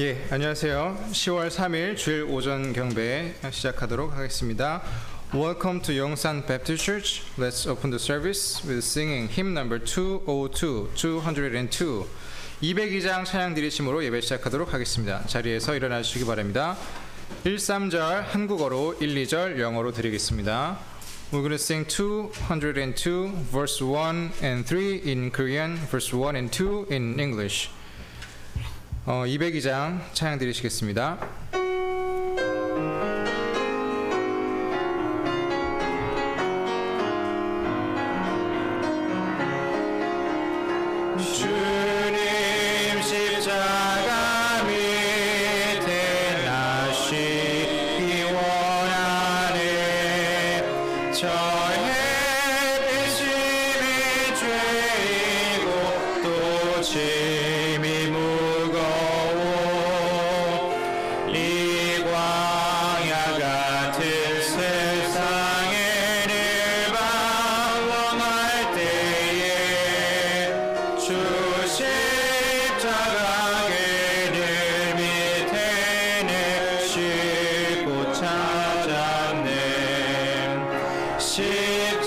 예, 안녕하세요. 10월 3일 주일 오전 경배 시작하도록 하겠습니다. Welcome to Yongsan Baptist Church. Let's open the service with singing hymn number 202, 202. 202장 찬양 드리심으로 예배 시작하도록 하겠습니다. 자리에서 일어나 주시기 바랍니다. 1, 3절 한국어로 1, 2절 영어로 드리겠습니다. We're going to sing 202, verse 1 and 3 in Korean, verse 1 and 2 in English. 어, 202장 찬양 드리시겠습니다.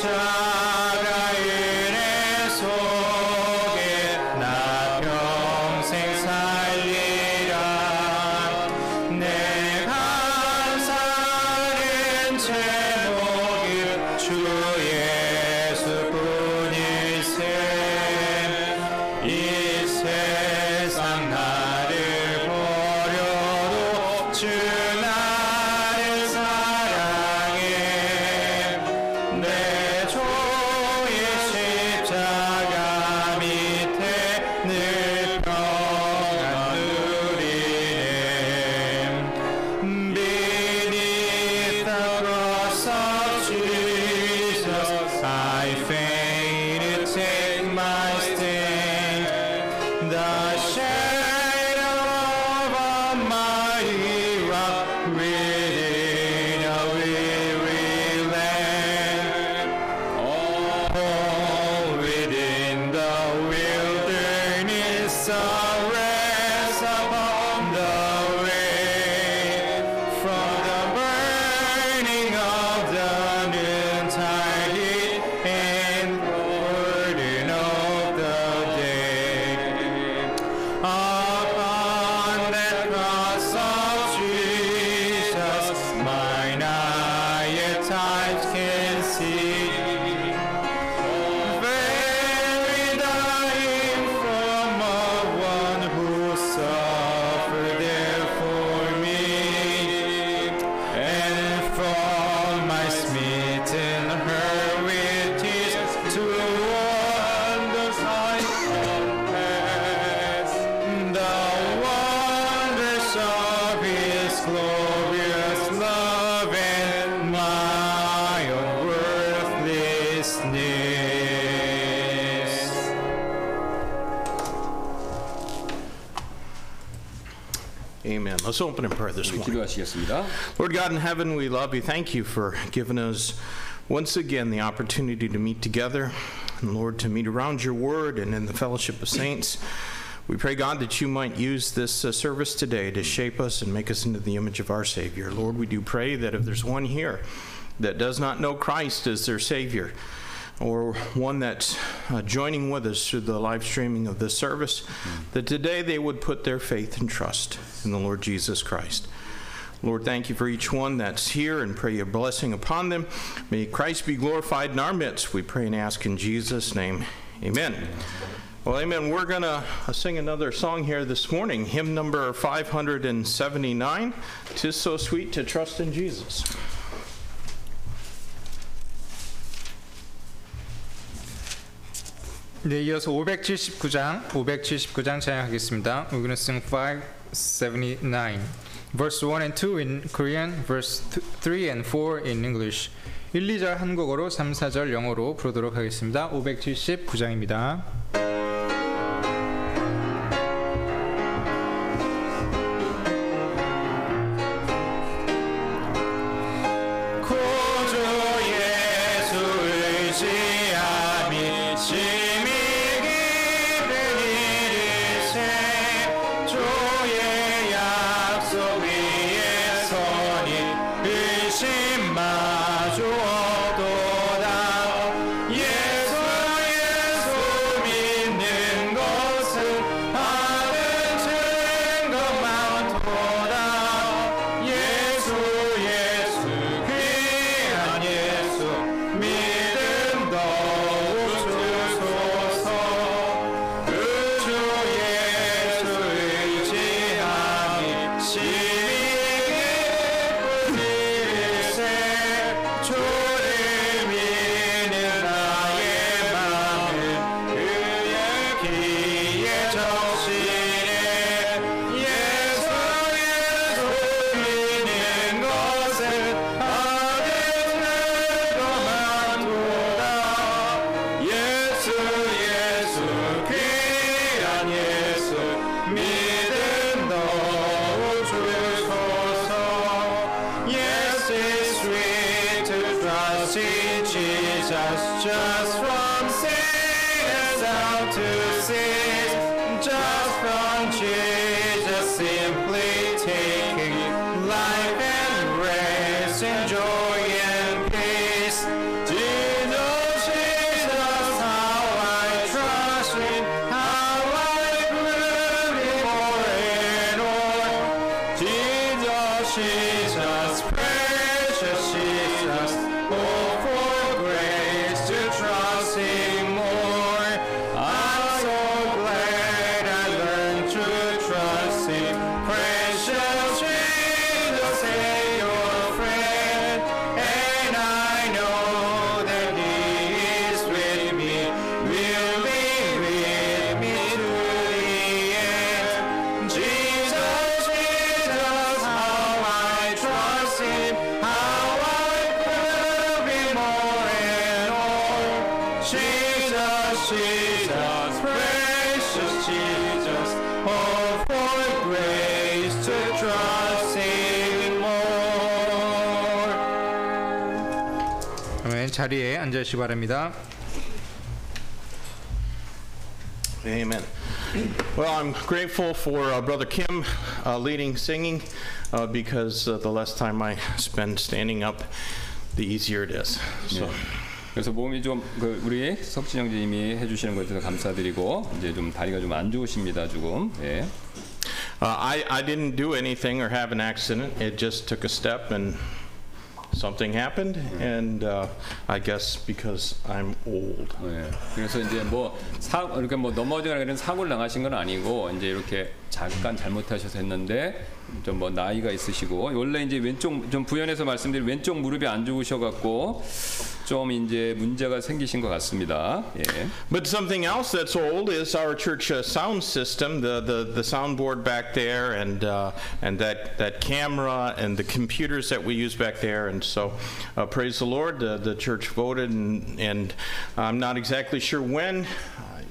십 open in prayer this 우리 morning. 기도하시겠습니다. Lord God in heaven, we love you. Thank you for giving us once again the opportunity to meet together. And Lord, to meet around your word and in the fellowship of saints. We pray, God, that you might use this uh, service today to shape us and make us into the image of our Savior. Lord, we do pray that if there's one here that does not know Christ as their Savior, or one that's uh, joining with us through the live streaming of this service, that today they would put their faith and trust in the Lord Jesus Christ. Lord, thank you for each one that's here and pray your blessing upon them. May Christ be glorified in our midst. We pray and ask in Jesus' name. Amen. Well, amen. We're going to sing another song here this morning, hymn number 579, Tis So Sweet to Trust in Jesus. 네, 이어서 579장, 579장 찬양하겠습니다. We're going to sing 579. Verse 1 and 2 in Korean, verse 3 and 4 in English. 1, 2절 한국어로, 3, 4절 영어로 부르도록 하겠습니다. 579장입니다. must teach Jesus just from sinners how to sea. 자리에 앉으시기 바랍니다. Amen. Well, I'm grateful for uh, Brother Kim uh, leading singing uh, because uh, the less time I spend standing up, the easier it is. So, 그래서 몸이 좀 그 우리 석진 형제님이 해주시는 것에 대해서 감사드리고 이제 좀 다리가 좀 안 좋으십니다 조금. 예. uh, I, I didn't do anything or have an accident. It just took a step and something happened. And uh, I guess because I'm old. 예. 그래서 이제 뭐 사, 이렇게 뭐 넘어지거나 이런 사고를 당하신 건 아니고 이제 이렇게 잠깐 잘못하셔서 했는데 좀 뭐 나이가 있으시고 원래 이제 왼쪽 좀 부연해서 말씀드린 왼쪽 무릎이 안 좋으셔갖고 좀 이제 문제가 생기신 것 같습니다. 예. But something else that's old is our church uh, sound system, the, the, the soundboard back there, and uh, and that, that camera and the computers that we use back there. And so, uh, praise the Lord, uh, the church voted, and, and I'm not exactly sure when.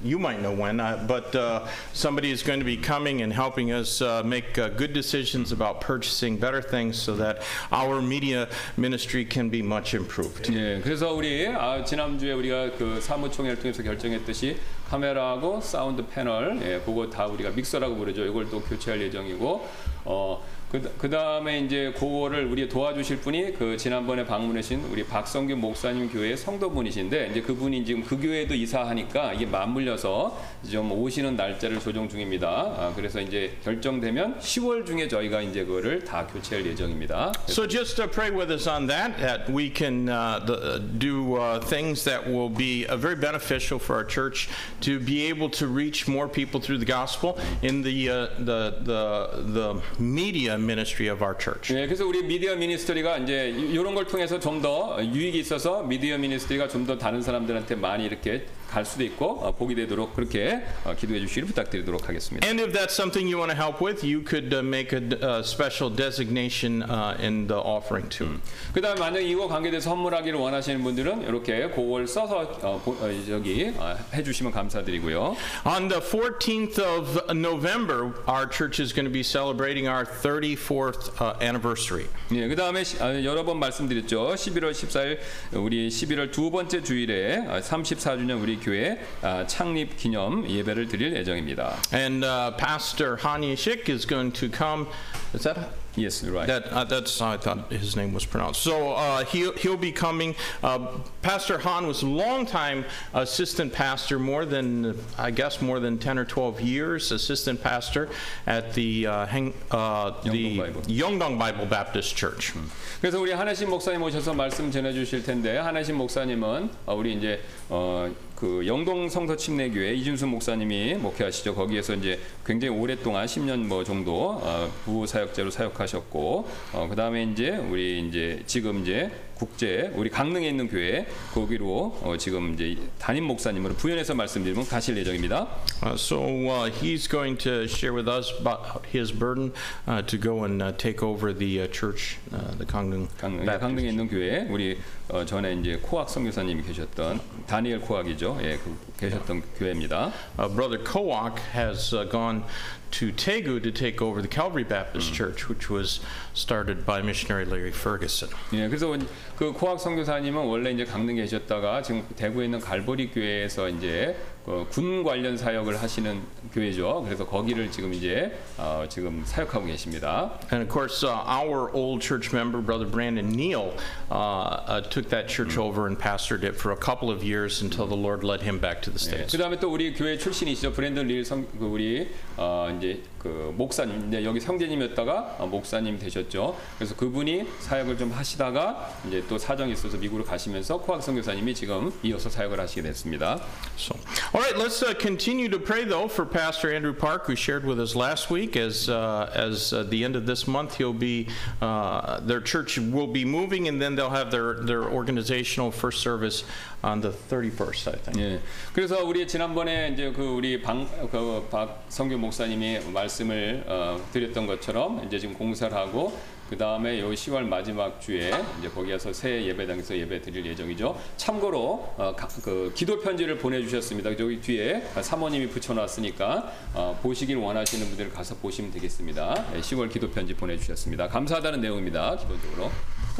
uh, You might know when, uh, but uh, somebody is going to be coming and helping us uh, make uh, good decisions about purchasing better things so that our media ministry can be much improved. 예, 그래서 우리 아, 지난주에 우리가 그 사무총회를 통해서 결정했듯이 카메라하고 사운드 패널, 예, 그거 다 우리가 믹서라고 부르죠. 이걸 또 교체할 예정이고, 어, 그, 그 다음에 이제 그거를 우리 도와주실 분이 그 지난번에 방문하신 우리 박성균 목사님 교회 성도분이신데 이제 그분이 지금 그 교회도 이사하니까 이게 맞물려서 좀 오시는 날짜를 조정 중입니다. 아, 그래서 이제 결정되면 10월 중에 저희가 이제 그거를 다 교체할 예정입니다. So just uh, pray with us on that, that we can uh, the, uh, do uh, things that will be uh, very beneficial for our church to be able to reach more people through the gospel in the uh, the, the the media ministry of our church. 네, 그래서 우리 미디어 미니스트리가 이제 이런 걸 통해서 좀 더 유익이 있어서 미디어 미니스트리가 좀 더 다른 사람들한테 많이 이렇게 갈 수도 있고 어, 복이 되도록 그렇게 어, 기도해 주시기를 부탁드리도록 하겠습니다. And if that's something you want to help with, you could uh, make a, uh special designation uh, in the offering too. 그다음에 만약 이거 관계돼서 선물하기를 원하시는 분들은 이렇게 그걸 써서 어, 보- 어, 저기 어, 해주시면 감사드리고요. On the 14th of November, our church is going to be celebrating our 34th uh, anniversary. 예, 그다음에 시- 아, 여러 번 말씀드렸죠. 11월 14일 우리 11월 두 번째 주일에 아, 34주년 우리 교회 아, 창립 기념 예배를 드릴 예정입니다. And uh, Pastor Han Yishik is going to come. Is that Yes, right. that? Uh, that's I thought his name was pronounced. So uh, he'll he'll be coming. Uh, pastor Han was a longtime assistant pastor, more than I guess more than ten or twelve years, assistant pastor at the uh, Heng, uh, the Yeongdong Bible. Yeongdong Bible Baptist Church. 그래서 우리 하나신 목사님 오셔서 말씀 전해 주실 텐데 하나신 목사님은 어, 우리 이제 어, 그 영동 성서 침례교회 이준수 목사님이 목회하시죠. 거기에서 이제 굉장히 오랫동안 10년 뭐 정도 어, 부호 사역자로 사역하셨고 어, 그다음에 이제 우리 이제 지금 이제 국제 우리 강릉에 있는 교회 거기로 어, 지금 이제 담임 목사님으로 부연해서 말씀드리면 가실 예정입니다. Uh, so uh, he's going to share with us about his burden uh, to go and uh, take over the uh, church, uh, the 강릉, Baptist. 강릉에 있는 교회 우리 어, 전에 이제 코악 선교사님이 계셨던 다니엘 코악이죠. 예, 그 계셨던 교회입니다. Uh, Brother Kowak has uh, gone to Taegu to take over the Calvary Baptist Church, which was started by missionary Larry Ferguson. 예, 그래서 원- 그 코학 선교사님은 원래 이제 강릉에 계셨다가 지금 대구에 있는 갈보리 교회에서 이제 그 군 관련 사역을 하시는 교회죠. 그래서 거기를 지금 이제 어, 지금 사역하고 계십니다. And of course, uh, our old church member, Brother Brandon Neal, uh, uh, took that church over and pastored it for a couple of years until the Lord led him back to the States. 그 다음에 또 우리 교회 출신이시죠. 브랜든 릴 성, 그 우리 어, 이제 그 목사님, 이제 여기 성재님이었다가 어, 목사님 되셨죠. 그래서 그분이 사역을 좀 하시다가 이제 또 사정이 있어서 미국으로 가시면서 코학 선교사님이 지금 이어서 사역을 하시게 됐습니다. So, all right, let's uh, continue to pray though for Pastor Andrew Park, who shared with us last week. As uh, as uh, the end of this month, he'll be uh, their church will be moving, and then they'll have their their organizational first service on the 31st, I think. 예. 그래서 우리 지난번에 이제 그 우리 방그 박 성규 목사님이 말씀을 어, 드렸던 것처럼 이제 지금 공사를 하고 그 다음에 요 10월 마지막 주에 이제 거기 가서 새 예배당에서 예배 드릴 예정이죠. 참고로 어, 가- 그 기도 편지를 보내주셨습니다. 저기 뒤에 사모님이 붙여놨으니까 어, 보시길 원하시는 분들 가서 보시면 되겠습니다. 예, 10월 기도 편지 보내주셨습니다. 감사하다는 내용입니다. 기본적으로.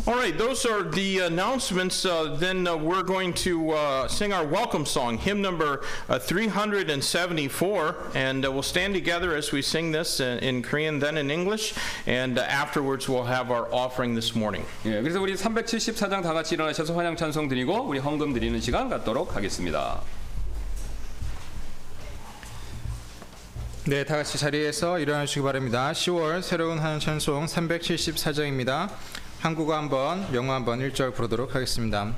All right, those are the announcements. Uh, then uh, we're going to uh, sing our welcome song, hymn number uh, 374, and uh, we'll stand together as we sing this in, in Korean, then in English, and uh, afterwards we'll have our offering this morning. 예, 그래서 우리 374장 다 같이 일어나셔서 환영 찬송 드리고 우리 헌금 드리는 시간 갖도록 하겠습니다. 네, 다 같이 자리에서 일어나 주시기 바랍니다. 10월 새로운 한 찬송 374장입니다. 한국어 한번, 영어 한번 1절 부르도록 하겠습니다.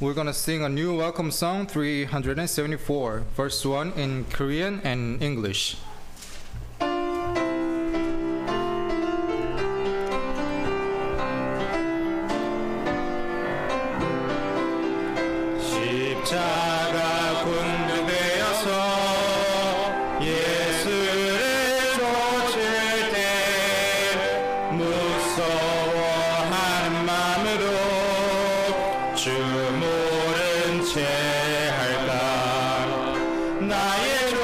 We're gonna sing a new welcome song 374, verse 1 in Korean and English. 모른 채 할까? 나의 주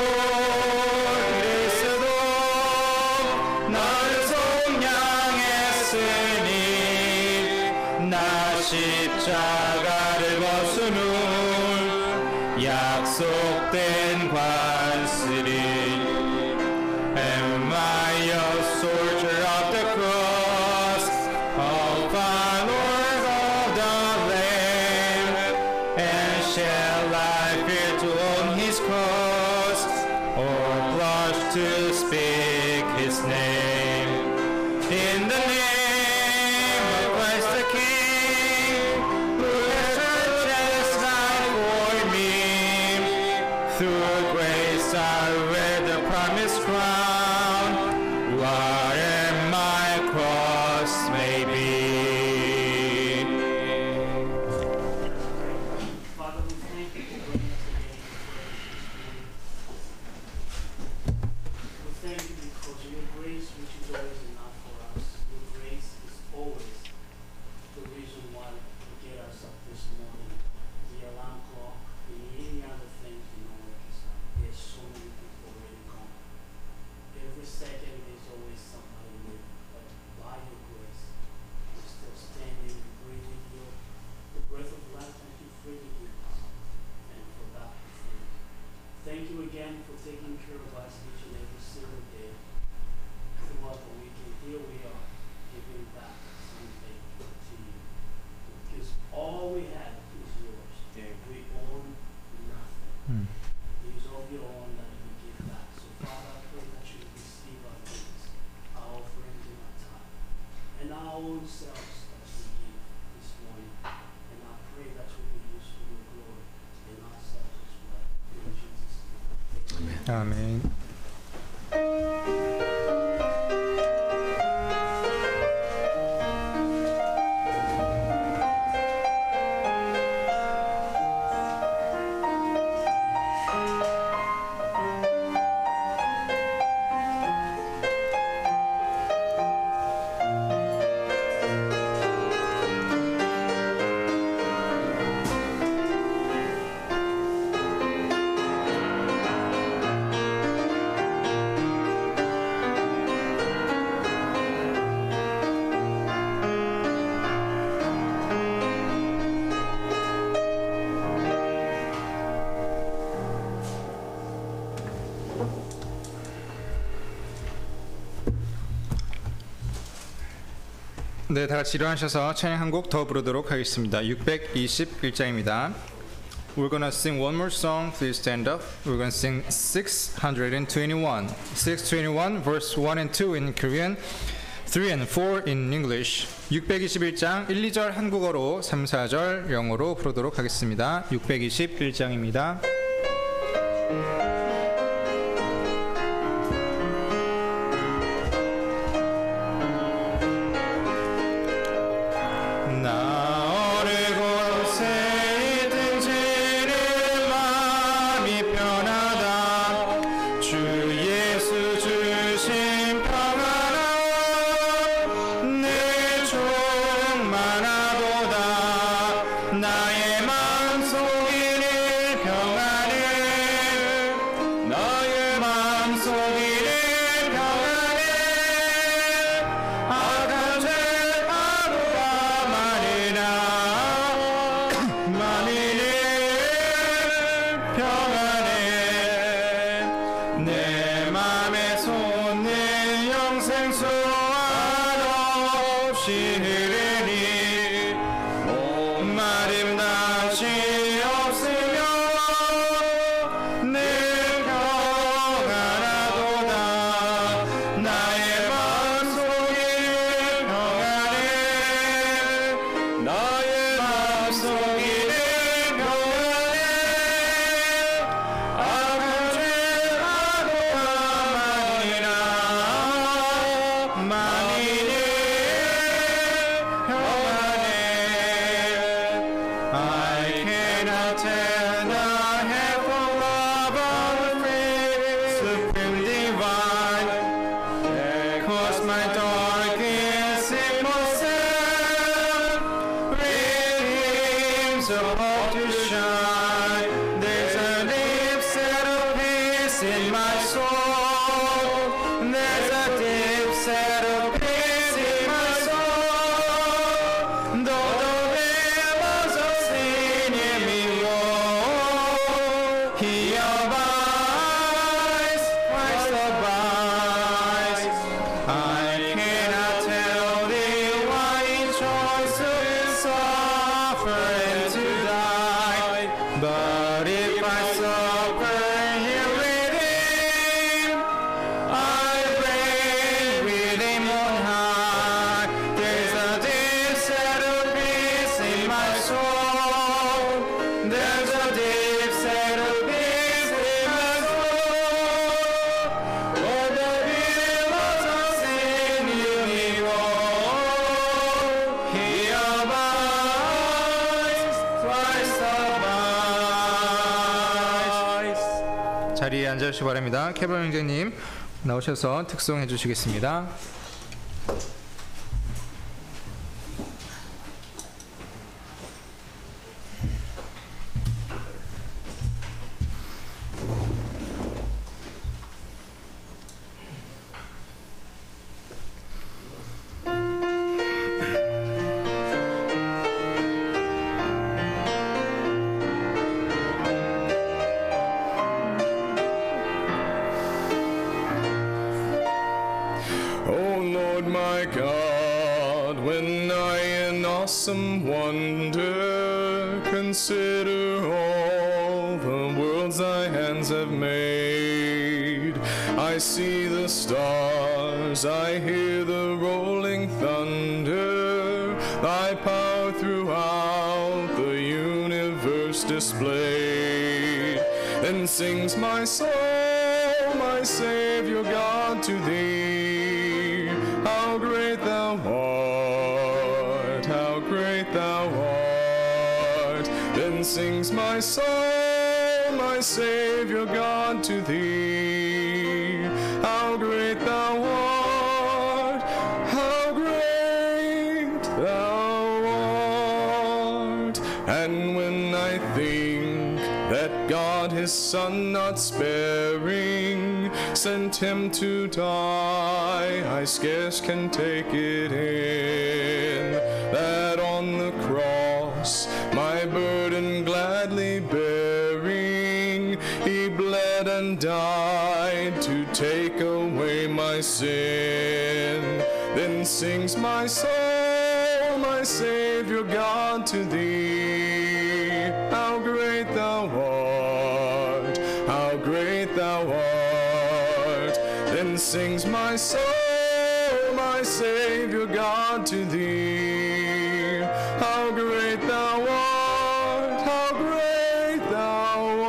그리스도 나를 속량했으니 나 십자가를 벗은 후 약속된 관 Amém. 네, 다 같이 일어나셔서 찬양 한 곡 더 부르도록 하겠습니다. 621장입니다. We're gonna sing one more song. Please stand up. We're gonna sing 621. 621 verse 1 and 2 in Korean, 3 and 4 in English. 621장 1, 2절 한국어로 3, 4절 영어로 부르도록 하겠습니다. 621장입니다. 나오셔서 특송해 주시겠습니다. Great thou art, how great thou art. Then sings my soul, my Savior God, to thee. How great thou art, how great thou art. And when I think that God his Son not sent him to die, I scarce can take it in that on the cross my burden gladly bearing, he bled and died to take away my sin. Then sings my soul my Savior God, to thee. My soul, my Savior God, to thee. How great thou art, how great thou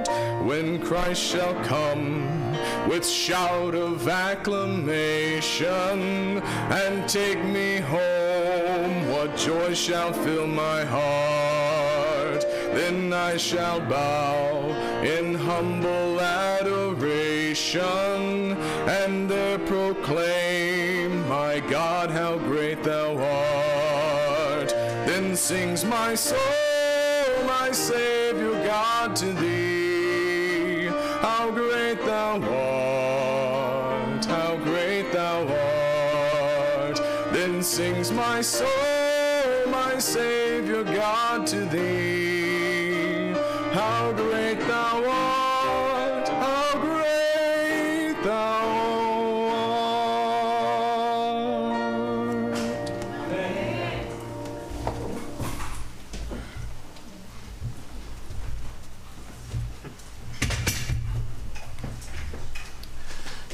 art. When Christ shall come with shout of acclamation and take me home, what joy shall fill my heart? Then I shall bow in humble adoration and there proclaim, My God, how great thou art. Then sings my soul, my Savior God, to thee. How great thou art, how great thou art. Then sings my soul, my Savior God, to thee.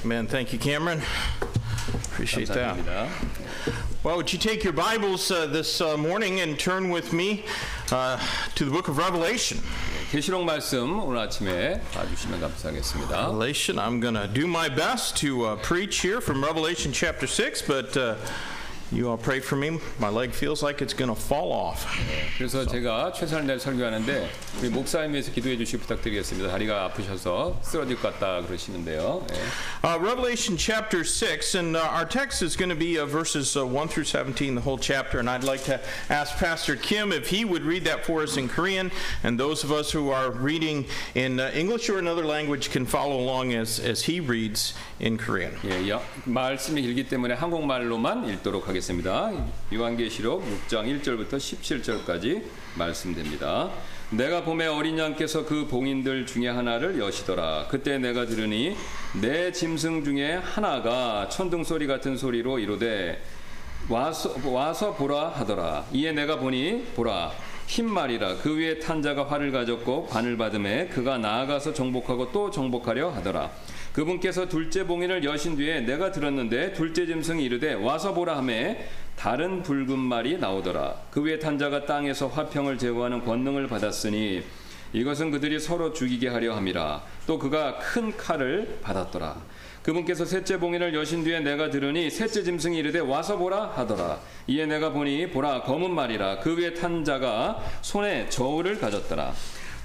Man, thank you, Cameron. Appreciate that. 감사드립니다. Well, would you take your Bibles uh, this uh, morning and turn with me uh, to the book of Revelation? 계시록 말씀 오늘 아침에 봐주시면 감사하겠습니다. Revelation. I'm going to do my best to uh, preach here from Revelation chapter 6, but uh, you all pray for me. My leg feels like it's going to fall off. 그래서 제가 최선을 다해 설교하는데 우리 목사님 위해서 기도해 주시기 부탁드리겠습니다. 다리가 아프셔서 쓰러질 것 같다 그러시는데요. 예. Uh, Revelation chapter 6, and uh, our text is going to be uh, verses uh, 1 through 17, the whole chapter. And I'd like to ask Pastor Kim if he would read that for us in Korean, and those of us who are reading in uh, English or another language can follow along as, as he reads in Korean. 예, 여- 말씀이 길기 때문에 한국말로만 읽도록 하겠습니다. 요한계시록 6장 1절부터 17절까지 말씀됩니다. 내가 봄에 어린 양께서 그 봉인들 중에 하나를 여시더라. 그때 내가 들으니 내 짐승 중에 하나가 천둥 소리 같은 소리로 이르되 와서, 와서 보라 하더라. 이에 내가 보니 보라 흰 말이라 그 위에 탄 자가 활을 가졌고 관을 받음에 그가 나아가서 정복하고 또 정복하려 하더라. 그분께서 둘째 봉인을 여신 뒤에 내가 들었는데 둘째 짐승이 이르되 와서 보라 하매 다른 붉은 말이 나오더라. 그 위에 탄 자가 땅에서 화평을 제거하는 권능을 받았으니 이것은 그들이 서로 죽이게 하려 함이라. 또 그가 큰 칼을 받았더라. 그분께서 셋째 봉인을 여신 뒤에 내가 들으니 셋째 짐승이 이르되 와서 보라 하더라. 이에 내가 보니 보라 검은 말이라 그 위에 탄 자가 손에 저울을 가졌더라.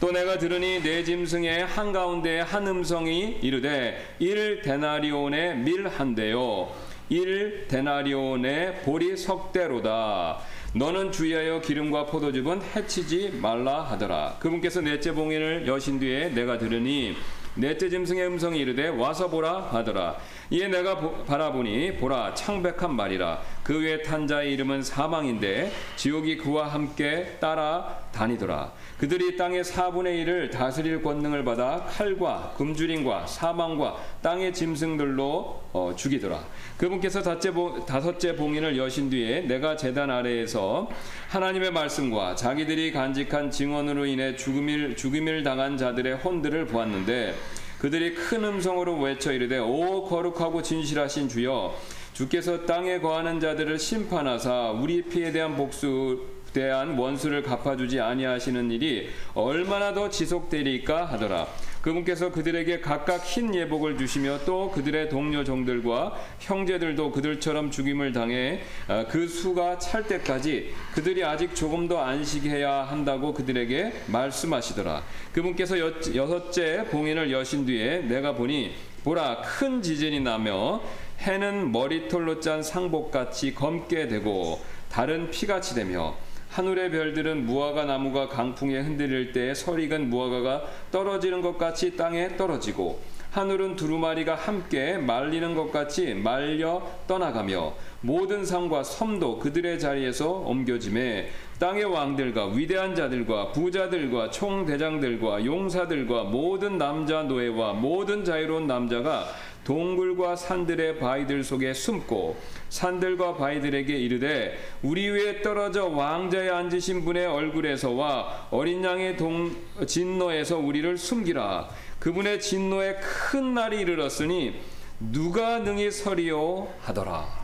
또 내가 들으니 내 짐승의 한가운데에 한 음성이 이르되 일 데나리온의 밀 한 대요. 일 데나리온의 보리 석대로다. 너는 주의하여 기름과 포도즙은 해치지 말라 하더라. 그분께서 넷째 봉인을 여신 뒤에 내가 들으니 넷째 짐승의 음성이 이르되 와서 보라 하더라. 이에 내가 보- 바라보니 보라 창백한 말이라. 그 위에 탄 자의 이름은 사망인데 지옥이 그와 함께 따라 다니더라 그들이 땅의 4분의 1을 다스릴 권능을 받아 칼과 굶주림과 사망과 땅의 짐승들로 어, 죽이더라. 그분께서 다섯째, 봉인을 여신 뒤에 내가 재단 아래에서 하나님의 말씀과 자기들이 간직한 증언으로 인해 죽음을, 죽음을 당한 자들의 혼들을 보았는데 그들이 큰 음성으로 외쳐 이르되 오 거룩하고 진실하신 주여 주께서 땅에 거하는 자들을 심판하사 우리 피에 대한 복수 대한 원수를 갚아주지 아니하시는 일이 얼마나 더 지속되리까 하더라. 그분께서 그들에게 각각 흰 예복을 주시며 또 그들의 동료 종들과 형제들도 그들처럼 죽임을 당해 아, 그 수가 찰 때까지 그들이 아직 조금 더 안식해야 한다고 그들에게 말씀하시더라. 그분께서 여, 여섯째 봉인을 여신 뒤에 내가 보니 보라 큰 지진이 나며 해는 머리털로 짠 상복같이 검게 되고 달은 피같이 되며 하늘의 별들은 무화과 나무가 강풍에 흔들릴 때 설익은 무화과가 떨어지는 것 같이 땅에 떨어지고 하늘은 두루마리가 함께 말리는 것 같이 말려 떠나가며 모든 산과 섬도 그들의 자리에서 옮겨짐에 땅의 왕들과 위대한 자들과 부자들과 총대장들과 용사들과 모든 남자 노예와 모든 자유로운 남자가 동굴과 산들의 바위들 속에 숨고 산들과 바위들에게 이르되 우리 위에 떨어져 왕자에 앉으신 분의 얼굴에서와 어린 양의 동 진노에서 우리를 숨기라 그분의 진노에 큰 날이 이르렀으니 누가 능히 서리요 하더라.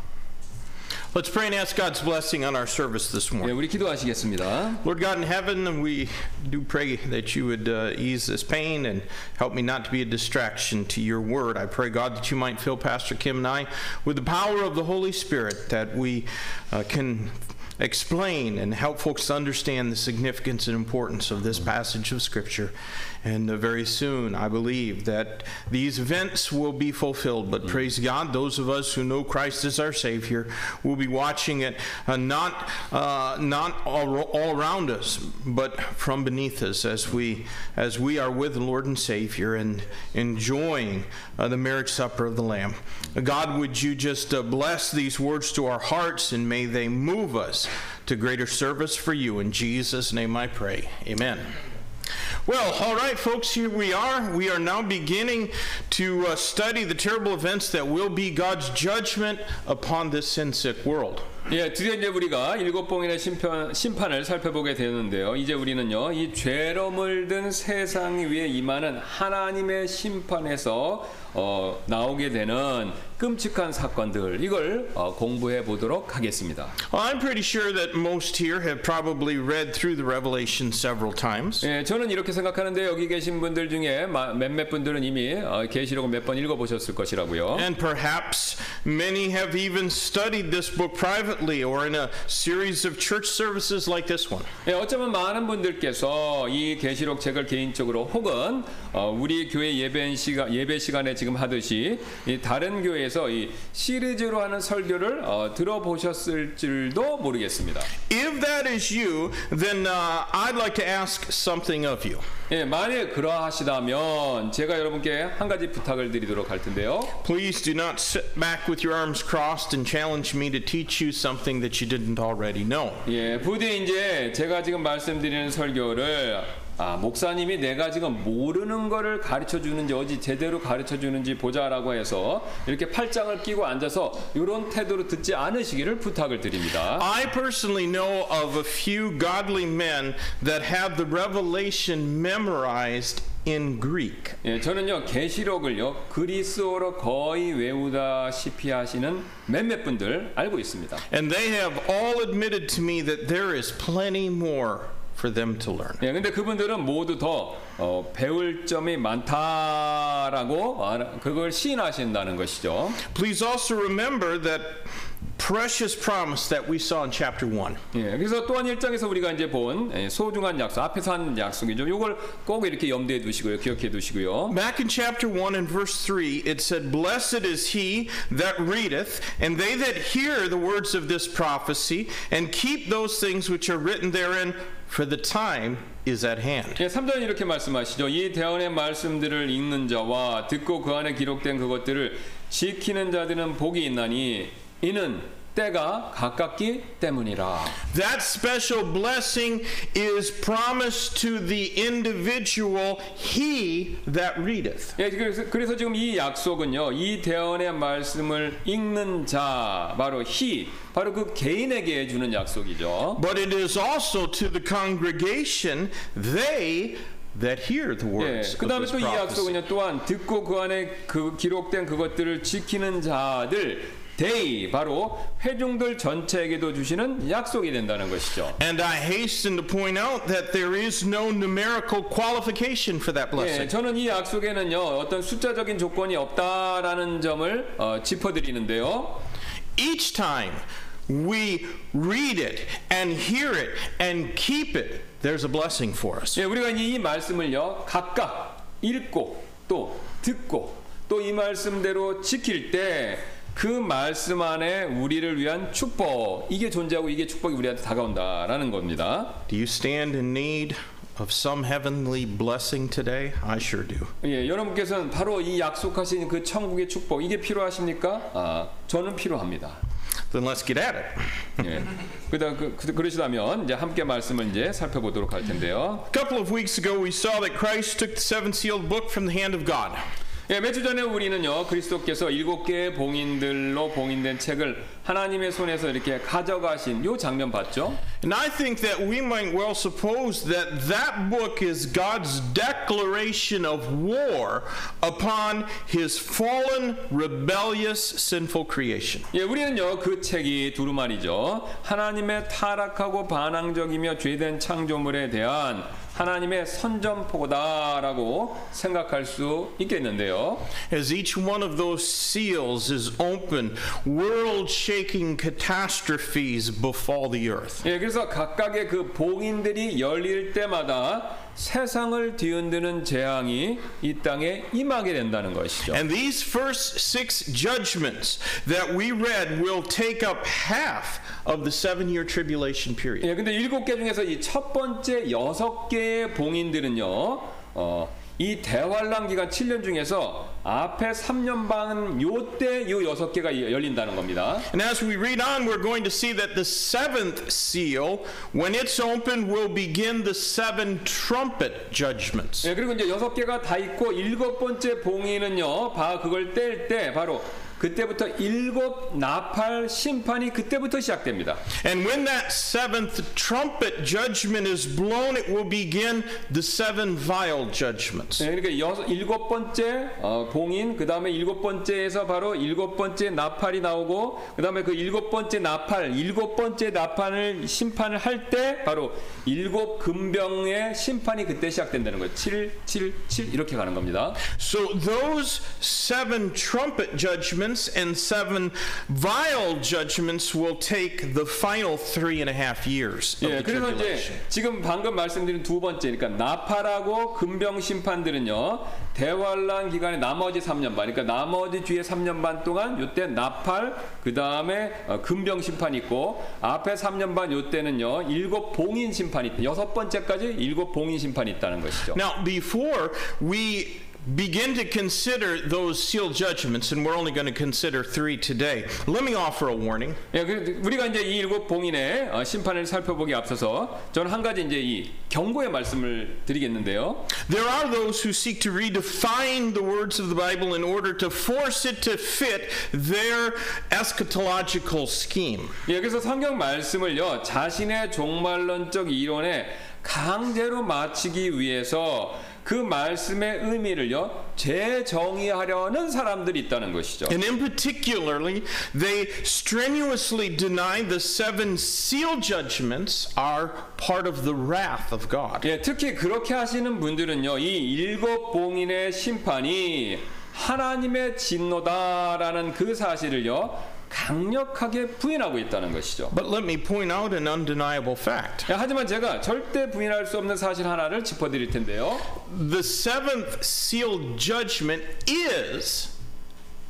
Let's pray and ask God's blessing on our service this 예, morning. 우리 기도하시겠습니다. Lord God in heaven, we do pray that you would uh, ease this pain and help me not to be a distraction to your word. I pray, God, that you might fill Pastor Kim and I with the power of the Holy Spirit, that we uh, can explain and help folks to understand the significance and importance of this passage of Scripture. And uh, very soon, I believe that these events will be fulfilled. But praise God, those of us who know Christ as our Savior will be watching it uh, not, uh, not all, all around us, but from beneath us as we, as we are with the Lord and Savior and enjoying uh, the marriage supper of the Lamb. God, would you just uh, bless these words to our hearts and may they move us to greater service for you. In Jesus' name I pray. Amen. Well, all right, folks, here we are. We are now beginning to uh, study the terrible events that will be God's judgment upon this sin sick world. 예, 드디어 이제 우리가 일곱 봉인의 심판, 심판을 살펴보게 되는데요. 이제 우리는요, 이 죄로 물든 세상 위에 임하는 하나님의 심판에서 어, 나오게 되는 끔찍한 사건들 이걸 어, 공부해 보도록 하겠습니다. I'm pretty sure that most here have probably read through the Revelation several times. 예, 저는 이렇게 생각하는데 여기 계신 분들 중에 마- 몇몇 분들은 이미 어, 계시록을 몇 번 읽어 보셨을 것이라고요. And perhaps many have even studied this book privately or in a series of church services like this one. 예, 어쩌면 많은 분들께서 이 계시록 책을 개인적으로 혹은 어, 우리 교회 예배 시간 예배 시간에 지금 하듯이 이 다른 교회에서 이 시리즈로 하는 설교를 어, 들어보셨을 줄도 모르겠습니다. If that is you, then uh, I'd like to ask something of you. 예, 만일 그러하시다면 제가 여러분께 한 가지 부탁을 드리도록 할 텐데요. Please do not sit back with your arms crossed and challenge me to teach you something that you didn't already know. 예, 부디 이제 제가 지금 말씀드리는 설교를 아, 목사님이 내가 지금 모르는 거를 가르쳐 주는지 어디 제대로 가르쳐 주는지 보자라고 해서 이렇게 팔짱을 끼고 앉아서 이런 태도로 듣지 않으시기를 부탁을 드립니다. I personally know of a few godly men that have the revelation memorized in Greek. 예, 저는요 계시록을요 그리스어로 거의 외우다시피 하시는 몇몇 분들 알고 있습니다. And they have all admitted to me that there is plenty more for them to learn. 예, 근데 그분들은 모두 더 어, 배울 점이 많다라고 아, 그걸 시인하신다는 것이죠. Please also remember that precious promise that we saw in chapter 1. 예, 그래서 또한 1장에서 우리가 이제 본 예, 소중한 약속, 앞에서 한 약속이죠. 이걸 꼭 이렇게 염두에 두시고요. 기억해 두시고요. Back in chapter 1 and verse 3, it said, Blessed is he that readeth, and they that hear the words of this prophecy, and keep those things which are written therein, for the time is at hand. 예, 3절은 이렇게 말씀하시죠. 이 대언의 말씀들을 읽는 자와 듣고 그 안에 기록된 그것들을 지키는 자들은 복이 있나니 이는 때가 가깝기 때문이라. That special blessing is promised to the individual, he that readeth. 예, 그래서, 그래서 지금 이 약속은요, 이 대언의 말씀을 읽는 자, 바로 히, 바로 그 개인에게 해주는 약속이죠. But it is also to the congregation, they that hear the 예, words 그 of 다음에 this 또 이. 약속은요, 또한 듣고 그 안에 그 기록된 그것들을 지키는 자들, they, 바로 회중들 전체에게도 주시는 약속이 된다는 것이죠. And I hasten to point out that there is no numerical qualification for that 예, blessing. 저는 이 약속에는요, 어떤 숫자적인 조건이 없다라는 점을 어, 짚어드리는데요. Each time we read it and hear it and keep it, there's a blessing for us. 예, 우리가 이 말씀을요 각각 읽고 또 듣고 또 이 말씀대로 지킬 때 그 말씀 안에 우리를 위한 축복 이게 존재하고 이게 축복이 우리한테 다가온다라는 겁니다. Do you stand in need of some heavenly blessing today? I sure do. 예, 여러분께서는 바로 이 약속하신 그 천국의 축복 이게 필요하십니까? 아, 저는 필요합니다. Then let's get at it. 예. 그다 그, 그, 그러시다면 이제 함께 말씀을 이제 살펴보도록 할 텐데요. A couple of weeks ago, we saw that Christ took the seven sealed book from the hand of God. 예, 몇주 전에 우리는요 그리스도께서 일곱 개의 봉인들로 봉인된 책을 하나님의 손에서 이렇게 가져가신 요 장면 봤죠? And I think that we might well suppose that that book is God's declaration of war upon his fallen, rebellious, sinful creation. 예, 우리는요 그 책이 두루마리죠. 하나님의 타락하고 반항적이며 죄된 창조물에 대한 하나님의 선전포고다라고 생각할 수 있겠는데요. As each one of those seals is open, world shaking catastrophes befall the earth. 예, 그래서 각각의 그 봉인들이 열릴 때마다 세상을 뒤흔드는 재앙이 이 땅에 임하게 된다는 것이죠. And these first six judgments that we read will take up half of the seven year tribulation period. 예, 근데 일곱 개 중에서 이 첫 번째 여섯 개의 봉인들은요, 어, 이 대환란 기간 7년 중에서 앞에 3년 반 요때 요 여섯 개가 열린다는 겁니다. And as we read on, we're going to see that the seventh seal, when it's opened, will begin the seven trumpet judgments. 예, 그리고 이제 여섯 개가 다 있고 일곱 번째 봉인은요, 바 그걸 뗄 때 바로 그때부터 일곱 나팔 심판이 그때부터 시작됩니다. And when that seventh trumpet judgment is blown, it will begin the seven vial judgments. 네, 그러니까 여섯, 일곱 번째 어, 봉인, 그 다음에 일곱 번째에서 바로 일곱 번째 나팔이 나오고, 그 다음에 그 일곱 번째 나팔, 일곱 번째 나팔을 심판을 할 때 바로 일곱 금병의 심판이 그때 시작된다는 거예요. 7, 7, 7 이렇게 가는 겁니다. So those seven trumpet judgments and seven vial judgments will take the final three and a half years of 예, 그래서 이제. 지금 방금 말씀드린 두 번째, 그러니까 나팔하고 금병 심판들은요 대환란 기간의 나머지 3년 반, 그러니까 나머지 뒤에 3년 반 동안 요때 나팔, 그 다음에 금병 심판이 있고 앞에 3년 반 요때는요 일곱 봉인 심판이. 여섯 번째까지 일곱 봉인 심판이 있다는 것이죠. Now, before we begin to consider those sealed judgments, and we're only going to consider three today, let me offer a warning. 예, 그 우리가 이제 이 일곱 봉인의 어, 심판을 살펴보기 앞서서 저는 한 가지 이제 이 경고의 말씀을 드리겠는데요. There are those who seek to redefine the words of the Bible in order to force it to fit their eschatological scheme. 예, 그래서 성경 말씀을요 자신의 종말론적 이론에 강제로 맞추기 위해서 그 말씀의 의미를요 재정의하려는 사람들이 있다는 것이죠. And in particularly, they strenuously deny the seven seal judgments are part of the wrath of God. 예, 특히 그렇게 하시는 분들은요 이 일곱 봉인의 심판이 하나님의 진노다라는 그 사실을요 강력하게 부인하고 있다는 것이죠. But let me point out an undeniable fact. 야, 하지만 제가 절대 부인할 수 없는 사실 하나를 짚어드릴 텐데요. The seventh seal judgment is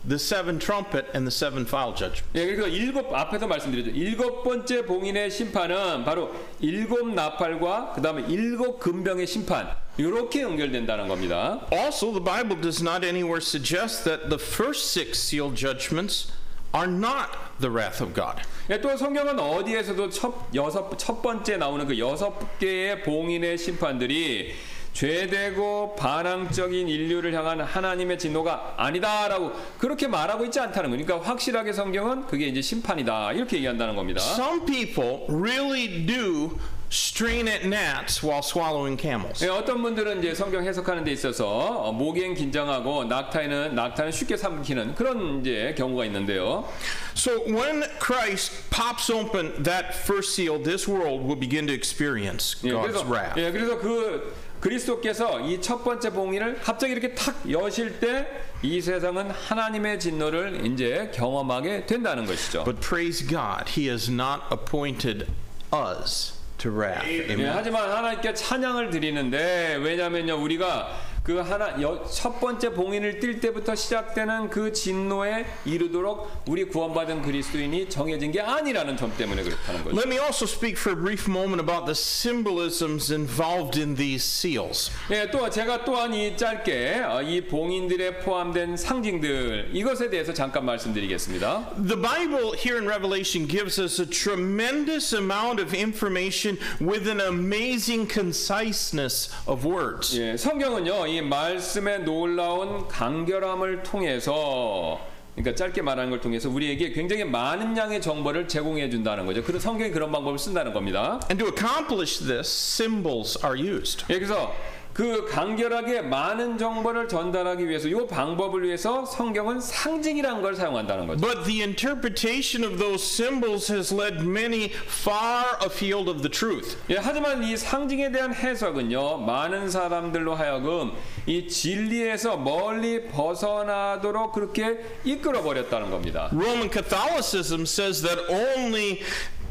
the seven trumpet and the seven vial judgment. 예, 그래서 일곱 앞에서 말씀드렸죠. 일곱 번째 봉인의 심판은 바로 일곱 나팔과 그 다음에 일곱 금병의 심판 이렇게 연결된다는 겁니다. Also, the Bible does not anywhere suggest that the first six seal judgments are not the wrath of God. 예, 또 성경은 어디에서도 첫 여섯 첫 번째 나오는 그 여섯 개의 봉인의 심판들이 죄되고 반항적인 인류를 향한 하나님의 진노가 아니다라고 그렇게 말하고 있지 않다는 거니까 그러니까 확실하게 성경은 그게 이제 심판이다 이렇게 얘기한다는 겁니다. Some people really do strain at gnats while swallowing camels. 예, 어떤 분들은 이제 성경 해석하는 데 있어서 어, 모기엔 긴장하고 낙타에는 낙타는 쉽게 삼키는 그런 이제 경우가 있는데요. So when Christ pops open that first seal, this world will begin to experience 예, God's 그래서 wrath. 예, 그래서 그 그리스도께서 이 첫 번째 봉인을 갑자기 이렇게 탁 여실 때 이 세상은 하나님의 진노를 이제 경험하게 된다는 것이죠. But praise God, He has not appointed us to wrath. 예. 하지만 하나님께 찬양을 드리는데 왜냐면요 우리가 그 하나 여, 첫 번째 봉인을 뛸 때부터 시작되는 그 진노에 이르도록 우리 구원받은 그리스도인이 정해진 게 아니라는 점 때문에 그렇다는 거죠. Let me also speak for a brief moment about the symbolisms involved in these seals. 예, 또 제가 또한 이 짧게 어, 이 봉인들에 포함된 상징들 이것에 대해서 잠깐 말씀드리겠습니다. The Bible here in Revelation gives us a tremendous amount of information with an amazing conciseness of words. 예, 성경은요 이 말씀의 놀라운 간결함을 통해서 그러니까 짧게 말하는 걸 통해서 우리에게 굉장히 많은 양의 정보를 제공해 준다는 거죠. 그런 성경이 그런 방법을 쓴다는 겁니다. And to accomplish this, symbols are used. 예, 그래서 그 간결하게 많은 정보를 전달하기 위해서 이 방법을 위해서 성경은 상징이라는 걸 사용한다는 거죠. But the interpretation of those symbols has led many far afield of the truth. 예, 하지만 이 상징에 대한 해석은요, 많은 사람들로 하여금 이 진리에서 멀리 벗어나도록 그렇게 이끌어 버렸다는 겁니다. Roman Catholicism says that only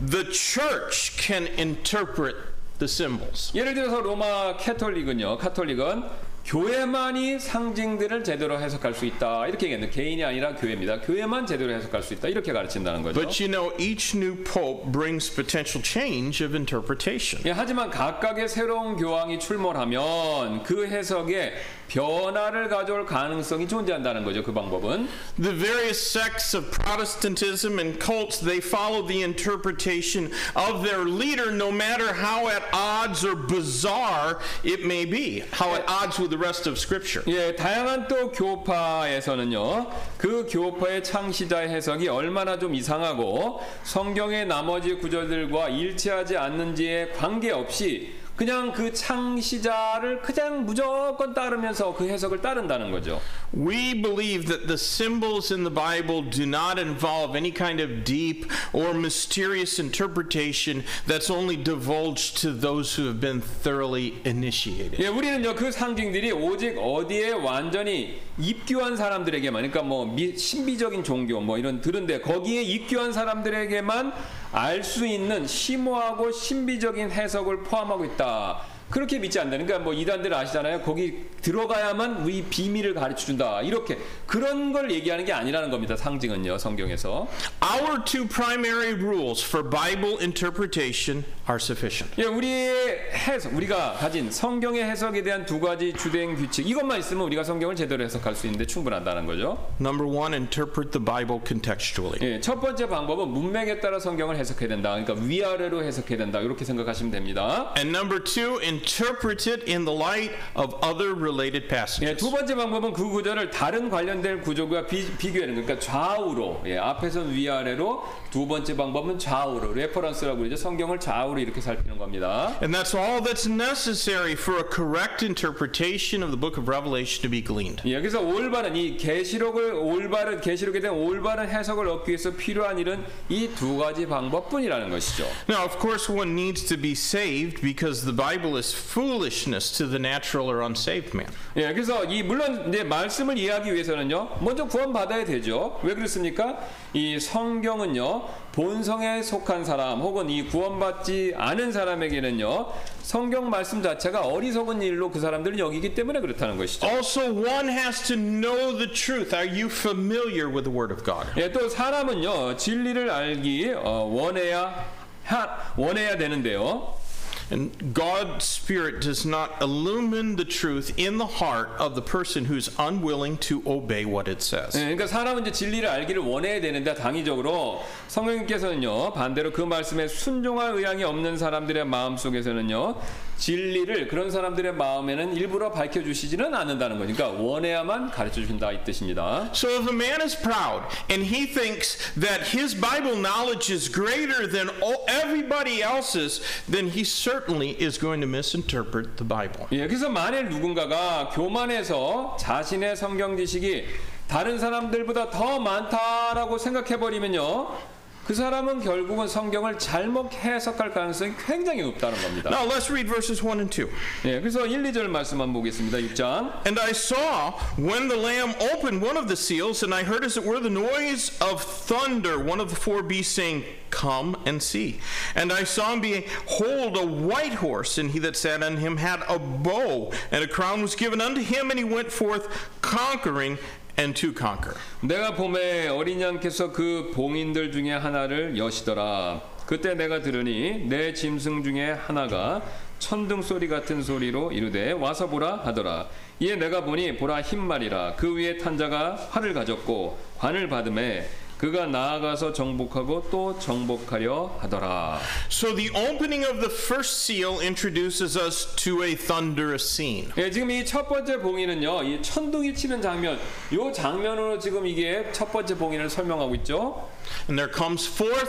the church can interpret the symbols. 예를 들어서 로마 캐톨릭은요, 카톨릭은 교회만이 상징들을 제대로 해석할 수 있다. 이렇게 얘기했는데 개인이 아니라 교회입니다. 교회만 제대로 해석할 수 있다. 이렇게 가르친다는 거죠. But you know, each new pope brings potential change of interpretation. 예, 하지만 각각의 새로운 교황이 출몰하면 그 해석에 변화를 가져올 가능성이 존재한다는 거죠. 그 방법은. The various sects of Protestantism and cults, they follow the interpretation of their leader no matter how at odds or bizarre it may be, how at odds with the rest of Scripture. 예, 다양한 또 교파에서는요, 그 교파의 창시자의 해석이 얼마나 좀 이상하고 성경의 나머지 구절들과 일치하지 않는지에 관계없이 그냥 그 창시자를 그냥 무조건 따르면서 그 해석을 따른다는 거죠. We believe that the symbols in the Bible do not involve any kind of deep or mysterious interpretation that's only divulged to those who have been thoroughly initiated. 예, 우리는요 그 상징들이 오직 어디에 완전히 입교한 사람들에게만, 그러니까 뭐 미- 신비적인 종교 뭐 이런 들은데 거기에 입교한 사람들에게만 알 수 있는 심오하고 신비적인 해석을 포함하고 있다. 그렇게 믿지 않는다. 그러니까 뭐 이단들 아시잖아요. 거기 들어가야만 우리 비밀을 가르쳐 준다. 이렇게 그런 걸 얘기하는 게 아니라는 겁니다. 상징은요, 성경에서. Our two primary rules for Bible interpretation are sufficient. 예, 우리의 해석, 우리가 가진 성경의 해석에 대한 두 가지 주된 규칙, 이것만 있으면 우리가 성경을 제대로 해석할 수 있는데 충분하다는 거죠. Number one, interpret the Bible contextually. 예, 첫 번째 방법은 문맥에 따라 성경을 해석해야 된다. 그러니까 위아래로 해석해야 된다. 이렇게 생각하시면 됩니다. And number two, interpret it in the light of other related 예, passages. 두 번째 방법은 그 구절을 다른 관련된 구조와 비, 비교하는. 그러니까 좌우로, 예, 앞에서는 위아래로, 두 번째 방법은 좌우로, reference라고 그러죠. 성경을 좌우로 이렇게 살피는 겁니다. And that's all that's necessary for a correct interpretation of the book of Revelation to be gleaned. 예, 그래서 올바른 이 계시록을 올바른 계시록에 대한 올바른 해석을 얻기 위해서 필요한 일은 이 두 가지 방법뿐이라는 것이죠. Now, of course, one needs to be saved because the Bible is foolishness to the natural or unsaved man. 예, 그래서 이 물론 이제 말씀을 이해하기 위해서는요, 먼저 구원 받아야 되죠. 왜 그렇습니까? 이 성경은요, 본성에 속한 사람 혹은 이 구원받지 않은 사람에게는요, 성경 말씀 자체가 어리석은 일로 그 사람들은 여기기 때문에 그렇다는 것이죠. Also, one has to know the truth. Are you familiar with the Word of God? 예, 또 사람은요, 진리를 알기 어, 원해야 하, 원해야 되는데요. And God's Spirit does not illumine the truth in the heart of the person who's unwilling to obey what it says. 예, 그러니까 사람은 이제 진리를 알기를 원해야 되는데 당위적으로 성령님께서는요 반대로 그 말씀에 순종할 의향이 없는 사람들의 마음 속에서는요 진리를 그런 사람들의 마음에는 일부러 밝혀 주시지는 않는다는 거니까 원해야만 가르쳐 준다 이 뜻입니다. So if a man is proud and he thinks that his Bible knowledge is greater than all, everybody else's, then he certainly is going to misinterpret the Bible. 예, 그래서 만일 누군가가 교만해서 자신의 성경 지식이 다른 사람들보다 더 많다라고 생각해 버리면요. 그 사람은 결국은 성경을 잘못 해석할 가능성이 굉장히 높다는 겁니다. Now let's read verses 1 and 2. 예, 그래서 1, 2절 말씀만 보겠습니다. 6장. And I saw when the Lamb opened one of the seals, and I heard as it were the noise of thunder, one of the four beasts saying, Come and see. And I saw him behold a white horse, and he that sat on him had a bow, and a crown was given unto him, and he went forth conquering and to conquer. 내가 봄에 어린 양께서 그 봉인들 중에 하나를 여시더라. 그때 내가 들으니 내 짐승 중에 하나가 천둥 소리 같은 소리로 이르되 와서 보라 하더라. 이에 내가 보니 보라 흰 말이라 그 위에 탄 자가 활을 가졌고 관을 받음에 그가 나아가서 정복하고 또 정복하려 하더라. So the opening of the first seal introduces us to a thunderous scene. 예, 지금 이 첫 번째 봉인은요, 이 천둥이 치는 장면, 요 장면으로 지금 이게 첫 번째 봉인을 설명하고 있죠. And there comes forth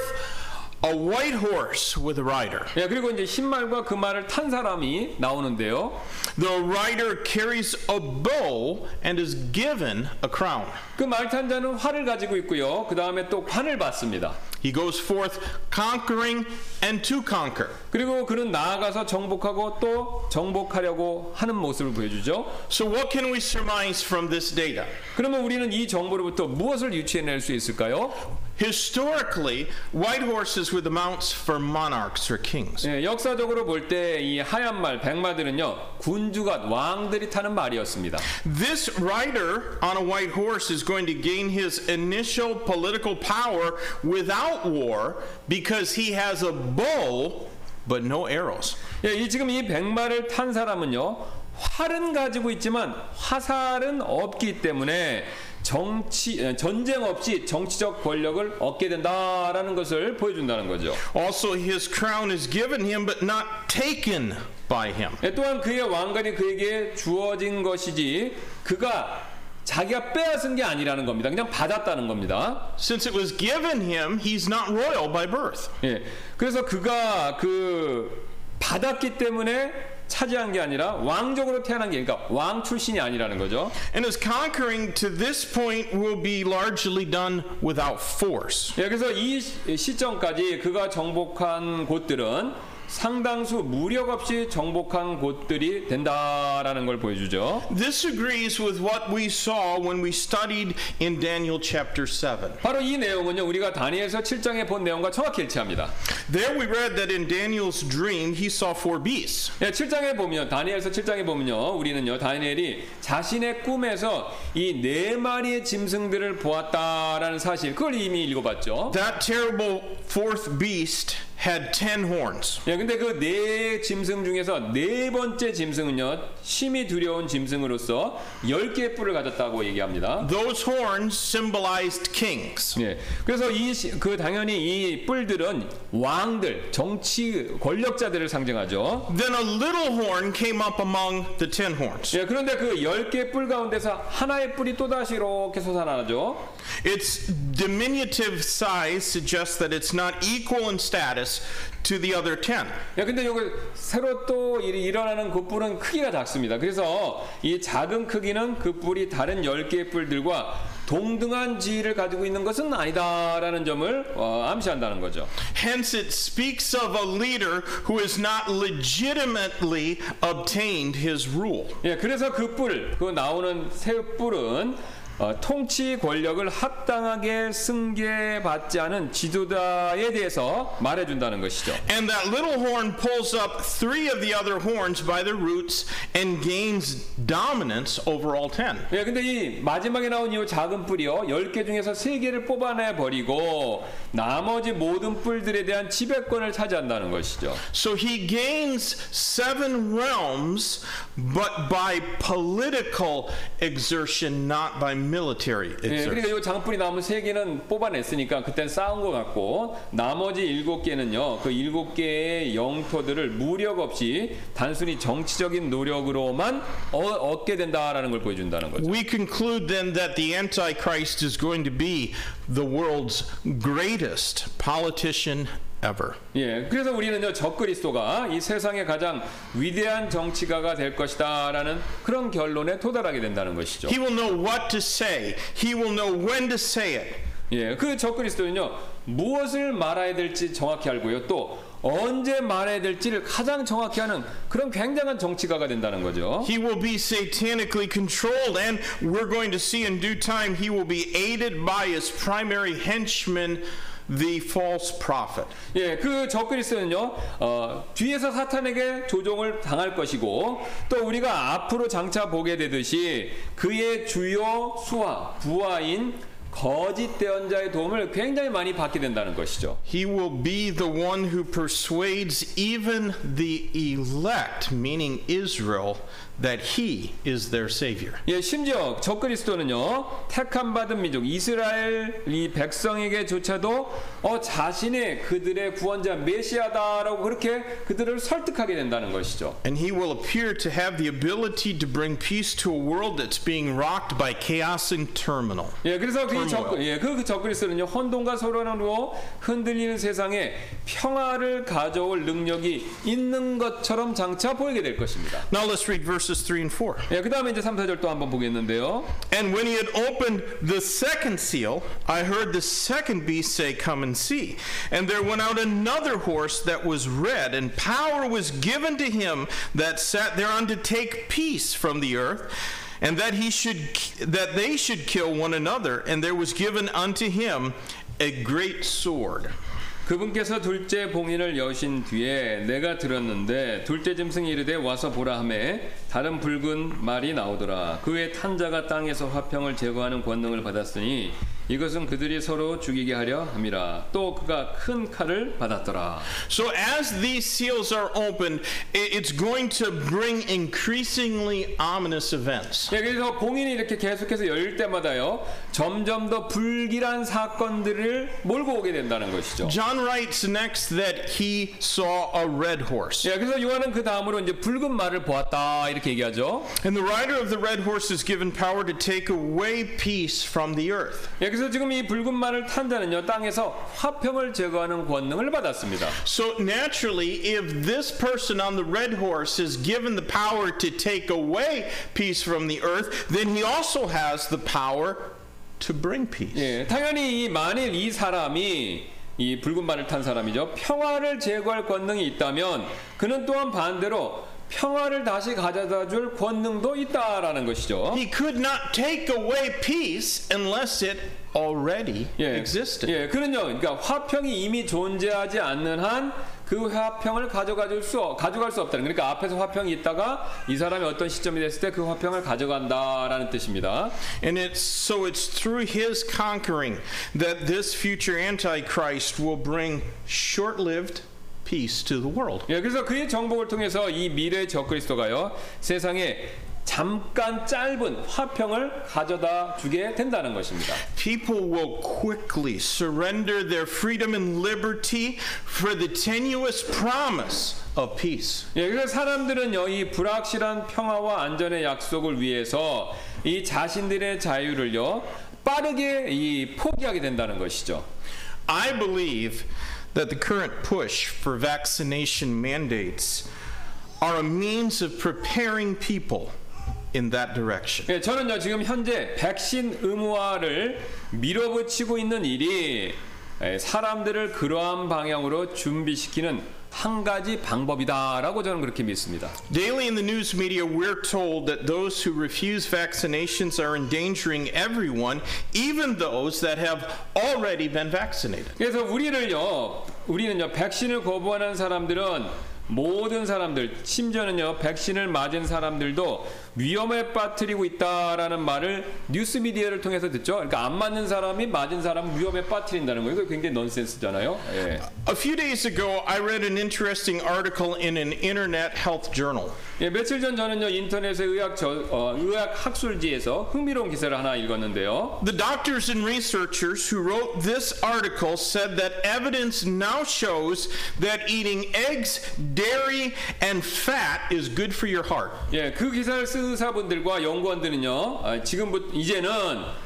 a white horse with a rider. 예, 그리고 이제 흰말과 그 말을 탄 사람이 나오는데요. The rider carries a bow and is given a crown. 그 말 탄 자는 활을 가지고 있고요. 그 다음에 또 관을 받습니다. He goes forth conquering and to conquer. 그리고 그는 나아가서 정복하고 또 정복하려고 하는 모습을 보여주죠. So, what can we surmise from this data? 그러면 우리는 이 정보로부터 무엇을 유추해낼 수 있을까요? Historically, white horses were the mounts for monarchs or kings. 예, 역사적으로 볼 때 이 하얀 말, 백마들은요, 군주가 왕들이 타는 말이었습니다. This rider on a white horse is going to gain his initial political power without war because he has a bow but no arrows. 예, 이 지금 이 백마를 탄 사람은요, 활은 가지고 있지만 화살은 없기 때문에 정치 에, 전쟁 없이 정치적 권력을 얻게 된다라는 것을 보여준다는 거죠. Also, his crown is given him but not taken by him. 예, 또한 그의 왕관이 그에게 주어진 것이지 그가 자기가 빼앗은 게 아니라는 겁니다. 그냥 받았다는 겁니다. Since it was given him, he's not royal by birth. 예, 그래서 그가 그 받았기 때문에 차지한 게 아니라 왕족으로 태어난 게 그러니까 왕 출신이 아니라는 거죠. And his conquering to this point will be largely done without force. 예, 그래서 이 시- 시점까지 그가 정복한 곳들은 상당수 무력 없이 정복한 곳들이 된다라는 걸 보여주죠. This agrees with what we saw when we studied in Daniel chapter 7. 바로 이 내용은요, 우리가 다니엘서 7장에 본 내용과 정확히 일치합니다. There we read that in Daniel's dream he saw four beasts. 예, 7장에 보면 다니엘서 7장에 보면요, 우리는요 다니엘이 자신의 꿈에서 이 네 마리의 짐승들을 보았다라는 사실 그걸 이미 읽어봤죠. That terrible fourth beast had ten horns. 예, 근데 그 네 짐승 중에서 네 번째 짐승은요, 심히 두려운 짐승으로서 열 개의 뿔을 가졌다고 얘기합니다. Those horns symbolized kings. 예, 그래서 이 그 당연히 이 뿔들은 왕들, 정치 권력자들을 상징하죠. Then a little horn came up among the ten horns. 예, 그런데 그 열개뿔 가운데서 하나의 뿔이 또 다시 이렇게 솟아나죠. Its diminutive size suggests that it's not equal in status to the other ten. 야, 근데 요거 새로 또 일- 일어나는 그 뿔은 크기가 작습니다. 그래서 이 작은 크기는 그 뿔이 다른 10개의 뿔들과 동등한 지위를 가지고 있는 것은 아니다라는 점을 어, 암시한다는 거죠. Hence, it speaks of a leader who has not legitimately obtained his rule. 예, 그래서 그 뿔, 그 나오는 새 뿔은 어, 통치 권력을 합당하게 승계받지 않은 지도자에 대해서 말해준다는 것이죠. And that little horn pulls up three of the other horns by the roots and gains dominance over all ten. 예, 근데 이 마지막에 나온 이 작은 뿔이요, 10개 중에서 3개를 뽑아내 버리고 나머지 모든 뿔들에 대한 지배권을 차지한다는 것이죠. So he gains seven realms, but by political exertion, not by military 예. 그러니까 이 장뿔이 남은 3개는 뽑아냈으니까 그땐 싸운 것 같고 나머지 7개는요, 그 7개의 영토들을 무력 없이 단순히 정치적인 노력으로만 어, 얻게 된다라는 걸 보여준다는 거죠. We conclude then that the Antichrist is going to be the world's greatest politician ever. 예, 그래서 우리는요 적그리스도가 이 세상의 가장 위대한 정치가가 될 것이다라는 그런 결론에 도달하게 된다는 것이죠. He will know what to say. He will know when to say it. 예, 그 적그리스도는요 무엇을 말해야 될지 정확히 알고요 또 언제 말해야 될지를 가장 정확히 하는 그런 굉장한 정치가가 된다는 거죠. He will be satanically controlled, and we're going to see in due time he will be aided by his primary henchman, the false prophet. 예, 그 적그리스도는요 어, 뒤에서 사탄에게 조종을 당할 것이고 또 우리가 앞으로 장차 보게 되듯이 그의 주요 수하 부하인 거짓 대언자의 도움을 굉장히 많이 받게 된다는 것이죠. He will be the one who persuades even the elect, meaning Israel, that he is their Savior. 예, 심지어 적 그리스도는요 택함 받은 민족 이스라엘 이 백성에게조차도 어 자신이 그들의 구원자 메시아다라고 그렇게 그들을 설득하게 된다는 것이죠. And he will appear to have the ability to bring peace to a world that's being rocked by chaos and turmoil. 예, 그래서 그 적, turmoil. 예, 그, 그 적 그리스도는요 혼돈과 소란으로 흔들리는 세상에 평화를 가져올 능력이 있는 것처럼 장차 보이게 될 것입니다. Now let's read verses 3 and 4. 예, 그 다음에 이제 3, 4절 또 한번 보겠는데요. And when he had opened the second seal, I heard the second beast say, Come and see. And there went out another horse that was red, and power was given to him that sat thereon to take peace from the earth. And that he should that they should kill one another, and there was given unto him a great sword. 그분께서 둘째 봉인을 여신 뒤에 내가 들었는데 둘째 짐승이 이르되 와서 보라 하매 다른 붉은 말이 나오더라. 그외 탄자가 땅에서 화평을 제거하는 권능을 받았으니 이것은 그들이 서로 죽이게 하려 함이라 또 그가 큰 칼을 받았더라 So as these seals are opened, it's going to bring increasingly ominous events. 예, 그래서 봉인이 이렇게 계속해서 열릴 때마다요 점점 더 불길한 사건들을 몰고 오게 된다는 것이죠 John writes next that he saw a red horse. 예, 그래서 요한은 그 다음으로 이제 붉은 말을 보았다 이렇게 얘기하죠 And the rider of the red horse is given power to take away peace from the earth. 예, 그래서 지금 이 붉은 말을 탄 자는요 땅에서 화평을 제거하는 권능을 받았습니다. So naturally, if this person on the red horse is given the power to take away peace from the earth, then he also has the power to bring peace. 예, 당연히 이 만일 이 사람이 이 붉은 말을 탄 사람이죠. 평화를 제거할 권능이 있다면 그는 또한 반대로 평화를 다시 가져다 줄 권능도 있다라는 것이죠. He could not take away peace unless it already 예, existed. 예, 그는요. 그러니까 화평이 이미 존재하지 않는 한 그 화평을 가져가 줄수 가져갈 수 없다는 그러니까 앞에서 화평이 있다가 이 사람이 어떤 시점이 됐을 때 그 화평을 가져간다라는 뜻입니다. And it's so it's through his conquering that this future antichrist will bring short-lived peace to the world. 예, 그래서 그의 정복을 통해서 이 미래 적그리스도가요 세상에 잠깐 짧은 화평을 가져다 주게 된다는 것입니다. People will quickly surrender their freedom and liberty for the tenuous promise of peace. 예, 그래서 사람들은요 이 불확실한 평화와 안전의 약속을 위해서 이 자신들의 자유를요 빠르게 이 포기하게 된다는 것이죠. I believe that the current push for vaccination mandates are a means of preparing people in that direction. 예, 저는요 지금 현재 백신 의무화를 밀어붙이고 있는 일이 예, 사람들을 그러한 방향으로 준비시키는 한 가지 방법이다라고 저는 그렇게 믿습니다. Daily in the news media, we're told that those who refuse vaccinations are endangering everyone, even those that have already been vaccinated. 그래서 우리를요, 우리는요, 백신을 거부하는 사람들은 모든 사람들, 심지어는요, 백신을 맞은 사람들도 위험에 빠뜨리고 있다라는 말을 뉴스 미디어를 통해서 듣죠. 그러니까 안 맞는 사람이 맞은 사람 위험에 빠뜨린다는 거예요. 이거 굉장히 넌센스잖아요. 예. A few days ago, I read an interesting article in an internet health journal. 예, 며칠 전 저는요 인터넷의 의학 저, 어, 의학 학술지에서 흥미로운 기사를 하나 읽었는데요. The doctors and researchers who wrote this article said that evidence now shows that eating eggs, dairy, and fat is good for your heart. 예, 그 기사를 쓴 의사분들과 연구원들은요, 아, 지금부터 이제는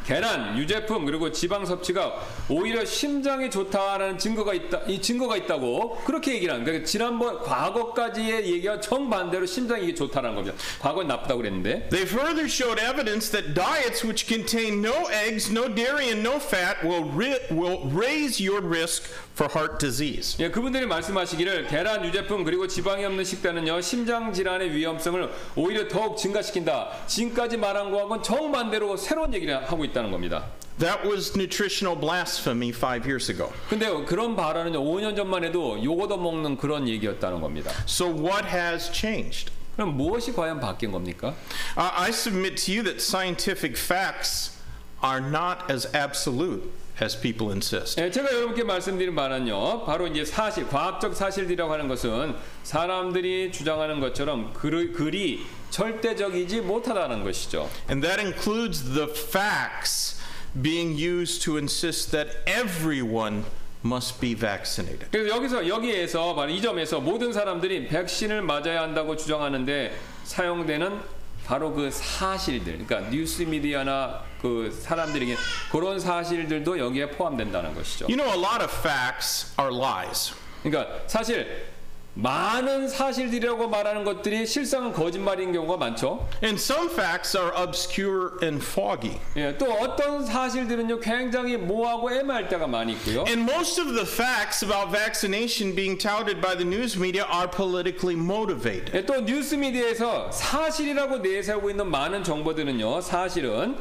계란, 유제품 그리고 지방 섭취가 오히려 심장에 좋다라는 증거가 있다, 이 증거가 있다고 그렇게 얘기를 합니다. 그러니까 지난번 과거까지의 얘기와 정반대로 심장이 좋다라는 겁니다. 과거는 나쁘다고 그랬는데. They further showed evidence that diets which contain no eggs, no dairy, and no fat will, will raise your risk for heart disease. 예, 그분들이 말씀하시기를 계란, 유제품 그리고 지방이 없는 식단은요 심장 질환의 위험성을 오히려 더욱 증가시킨다. 지금까지 말한 거하고는 정반대로 새로운 얘기를 하고 있다는 겁니다. That was nutritional blasphemy five years ago. 근데 그런 발언은요 5년 전만 해도 요거도 먹는 그런 얘기였다는 겁니다. So, what has changed? 그럼 무엇이 과연 바뀐 겁니까? Uh, I submit to you that scientific facts are not as absolute as people insist. 예, 제가 여러분께 말씀드린 바는요, 바로 이제 사실, 과학적 사실이라고 하는 것은 사람들이 주장하는 것처럼 그, 글이 절대적이지 못하다는 것이죠. And that includes the facts being used to insist that everyone must be vaccinated. 그래서 여기서 여기에서 바로 이 점에서 모든 사람들이 백신을 맞아야 한다고 주장하는데 사용되는 바로 그 사실들, 그러니까 뉴스 미디어나 그 사람들에게 그런 사실들도 여기에 포함된다는 것이죠. You know, a lot of facts are lies. 그러니까 사실 많은 사실들이라고 말하는 것들이 실상은 거짓말인 경우가 많죠. And some facts are obscure and foggy. 예, 또 어떤 사실들은요 굉장히 모호하고 애매할 때가 많이 있고요. And most of the facts about vaccination being touted by the news media are politically motivated. 예, 또 뉴스 미디어에서 사실이라고 내세우고 있는 많은 정보들은요 사실은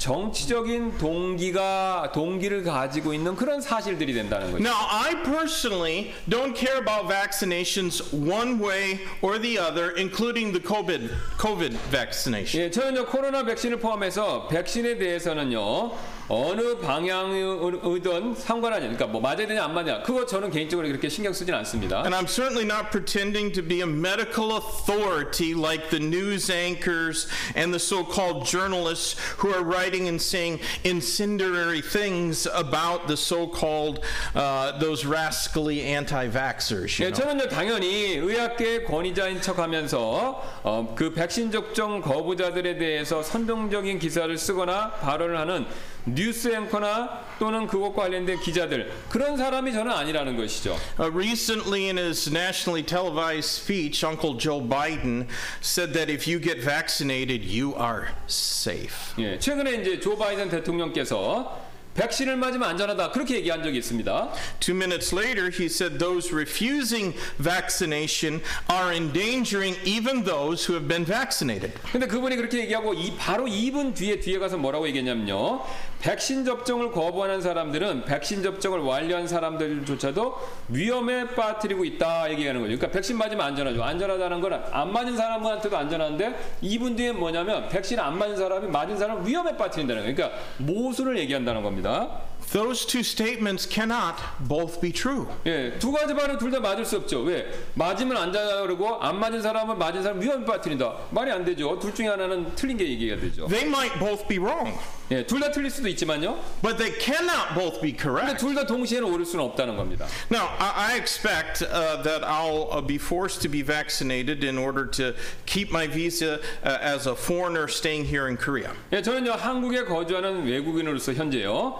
정치적인 동기가 동기를 가지고 있는 그런 사실들이 된다는 거죠. Now, I personally don't care about vaccinations one way or the other, including the COVID COVID vaccination. 예, 저는요 코로나 백신을 포함해서 백신에 대해서는요 어느 방향이든 상관하지 그러니까 뭐 맞아야 되냐 안 맞냐 그거 저는 개인적으로 그렇게 신경 쓰진 않습니다. And I'm certainly not pretending to be a medical authority like the news anchors and the so called journalists who are writing and saying incendiary things about the so called uh, those rascally anti vaxxers. You 예? 저는요 당연히 의학계 권위자인 척하면서 어, 그 백신 접종 거부자들에 대해서 선동적인 기사를 쓰거나 발언을 하는 뉴스 앵커나 또는 그것과 관련된 기자들 그런 사람이 저는 아니라는 것이죠. Uh, recently, in his nationally televised speech, Uncle Joe Biden said that if you get vaccinated, you are safe. 예, 최근에 이제 조 바이든 대통령께서 백신을 맞으면 안전하다 그렇게 얘기한 적이 있습니다. Two minutes later, he said those refusing vaccination are endangering even those who have been vaccinated. 근데 그분이 그렇게 얘기하고 이 바로 2분 뒤에 뒤에 가서 뭐라고 얘기했냐면요. 백신 접종을 거부하는 사람들은 백신 접종을 완료한 사람들조차도 위험에 빠뜨리고 있다 얘기하는 거죠. 그러니까 백신 맞으면 안전하죠. 안전하다는 건 안 맞은 사람한테도 안전한데 2분 뒤에 뭐냐면 백신 안 맞은 사람이 맞은 사람을 위험에 빠뜨린다는 거예요. 그러니까 모순을 얘기한다는 겁니다. Those two statements cannot both be true. 예, 두 가지 말은 둘 다 맞을 수 없죠. 왜? 맞으면 안전하다 그러고 안 맞은 사람은 맞은 사람 위험에 빠뜨린다. 말이 안 되죠. 둘 중에 하나는 틀린 게 얘기가 되죠. They might both be wrong, 예, 둘 다 틀릴 수도 있지만요. but they cannot both be correct. 둘다 동시에는 옳을 수는 없다는 겁니다. Now, I, I expect uh, that I'll uh, be forced to be vaccinated in order to keep my visa uh, as a foreigner staying here in Korea. 예, 저는요 한국에 거주하는 외국인으로서 현재요.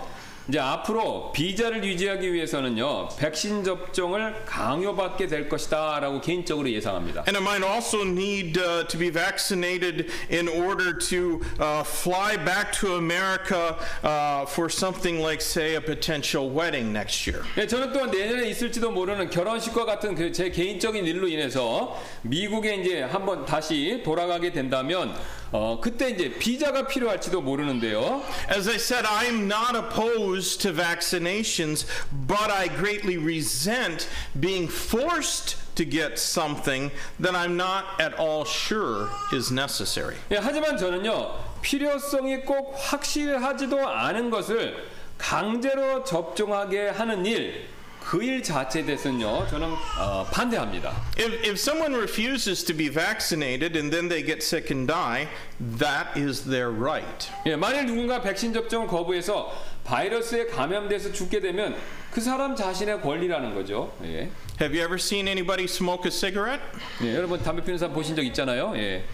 이제 앞으로 비자를 유지하기 위해서는요 백신 접종을 강요받게 될 것이다라고 개인적으로 예상합니다. And I might also need uh, to be vaccinated in order to uh, fly back to America uh, for something like, say, a potential wedding next year. 예, 저는 또한 내년에 있을지도 모르는 결혼식과 같은 그 제 개인적인 일로 인해서 미국에 이제 한번 다시 돌아가게 된다면 어, 그때 이제 비자가 필요할지도 모르는데요. As I said, I'm not opposed to vaccinations, but I greatly resent being forced to get something that I'm not at all sure is necessary. 예, 하지만 저는요 필요성이 꼭 확실하지도 않은 것을 강제로 접종하게 하는 일. 그 일 자체에 대해서는요, 저는 어, 반대합니다. If, if someone refuses to be vaccinated and then they get sick and die, that is their right. 예, 만일 누군가 백신 접종을 거부해서 바이러스에 감염돼서 죽게 되면 그 사람 자신의 권리라는 거죠. 예. Have you ever seen anybody smoke a cigarette? 예, 여러분 담배 피우는 사람 보신 적 있잖아요. 예.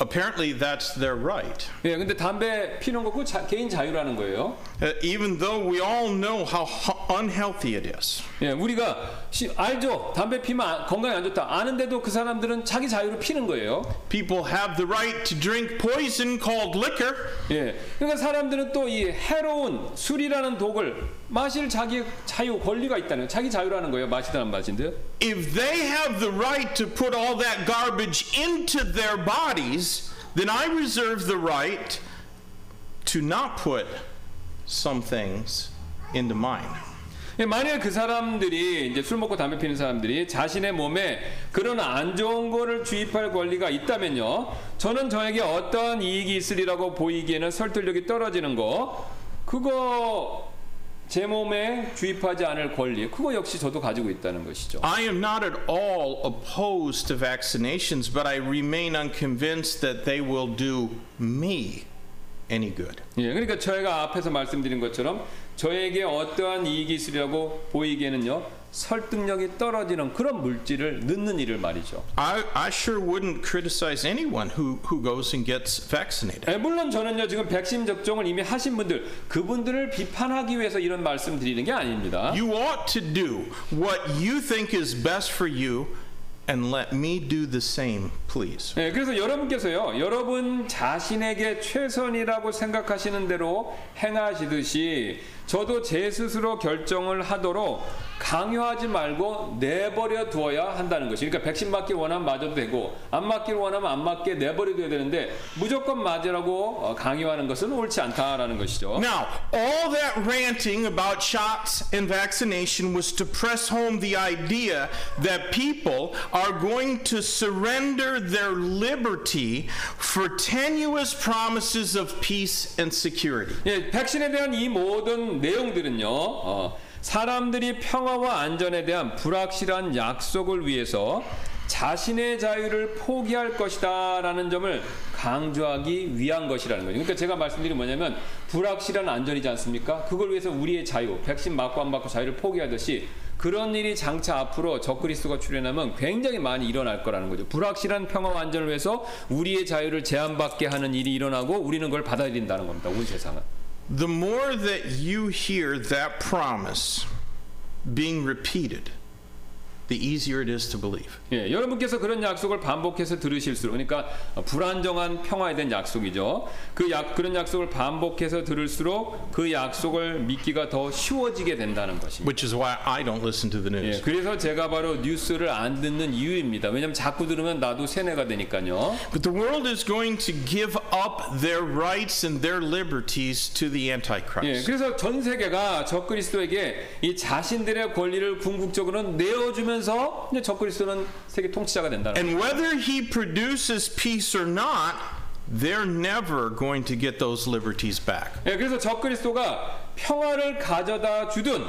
Apparently, that's their right. 예, 근데 담배 피는 거 그 개인 자유라는 거예요. Uh, even though we all know how hu- unhealthy it is. 예, 우리가 시- 알죠. 담배 피면 안- 건강에 안 좋다. 아는데도 그 사람들은 자기 자유로 피는 거예요. People have the right to drink poison called liquor, 예. 그러니까 사람들은 또 이 해로운 술이라는 독을 마실 자기 자유 권리가 있다는. 자기 자유라는 거예요. 마시든 안 마시든. if they have the right to put all that garbage into their bodies, then I reserve the right to not put some things into mine. 예, 만일 그 사람들이 이제 술 먹고 담배 피는 사람들이 자신의 몸에 그런 안 좋은 거를 주입할 권리가 있다면요. 저는 저에게 어떤 이익이 있으리라고 보이기에는 설득력이 떨어지는 거 그거 제 몸에 주입하지 않을 권리 그거 역시 저도 가지고 있다는 것이죠. I am not at all opposed to vaccinations, but I remain unconvinced that they will do me any good. 예, 그러니까 저희가 앞에서 말씀드린 것처럼 저에게 어떠한 이익이 있으리라고 보이기에는요 설득력이 떨어지는 그런 물질을 넣는 일을 말이죠. I, I sure wouldn't criticize anyone who, who goes and gets vaccinated. 예, 물론 저는요 지금 백신 접종을 이미 하신 분들 그분들을 비판하기 위해서 이런 말씀 드리는 게 아닙니다. You ought to do what you think is best for you and let me do the same, please. 예, 그래서 여러분께서요 여러분 자신에게 최선이라고 생각하시는 대로 행하시듯이 저도 제 스스로 결정을 하도록 강요하지 말고 내버려 두어야 한다는 것이. 그러니까 백신 맞기 원하면 맞아도 되고 안 맞기를 원하면 안 맞게 내버려 둬야 되는데 무조건 맞으라고 어, 강요하는 것은 옳지 않다라는 것이죠. Now, all that ranting about shots and vaccination was to press home the idea that people are going to surrender their liberty for tenuous promises of peace and security. 예, 백신에 대한 이 모든 내용들은요. 어, 사람들이 평화와 안전에 대한 불확실한 약속을 위해서 자신의 자유를 포기할 것이다라는 점을 강조하기 위한 것이라는 거죠. 그러니까 제가 말씀드린 뭐냐면 불확실한 안전이지 않습니까? 그걸 위해서 우리의 자유, 백신 맞고 안 맞고 자유를 포기하듯이 그런 일이 장차 앞으로 적그리스도가 출현하면 굉장히 많이 일어날 거라는 거죠. 불확실한 평화와 안전을 위해서 우리의 자유를 제한받게 하는 일이 일어나고 우리는 그걸 받아들인다는 겁니다. 온 세상은. The more that you hear that promise being repeated, the easier it is to believe. 예, 여러분께서 그런 약속을 반복해서 들으실수록 그러니까 불안정한 평화에 대한 약속이죠. 그 약, 그런 약속을 반복해서 들을수록 그 약속을 믿기가 더 쉬워지게 된다는 것입니다. Which is why I don't listen to the 예, news. 그래서 제가 바로 뉴스를 안 듣는 이유입니다. 왜냐하면 자꾸 들으면 나도 세뇌가 되니까요. But the world is going to give up their rights and their liberties to the 예, Antichrist. 그래서 전 세계가 적그리스도에게 이 자신들의 권리를 궁극적으로 내어 주면 서 이제 적그리스도는 세계 통치자가 된다는 And whether he produces peace or not, they're never going to get those liberties back. 예, 그래서 적그리스도가 평화를 가져다 주든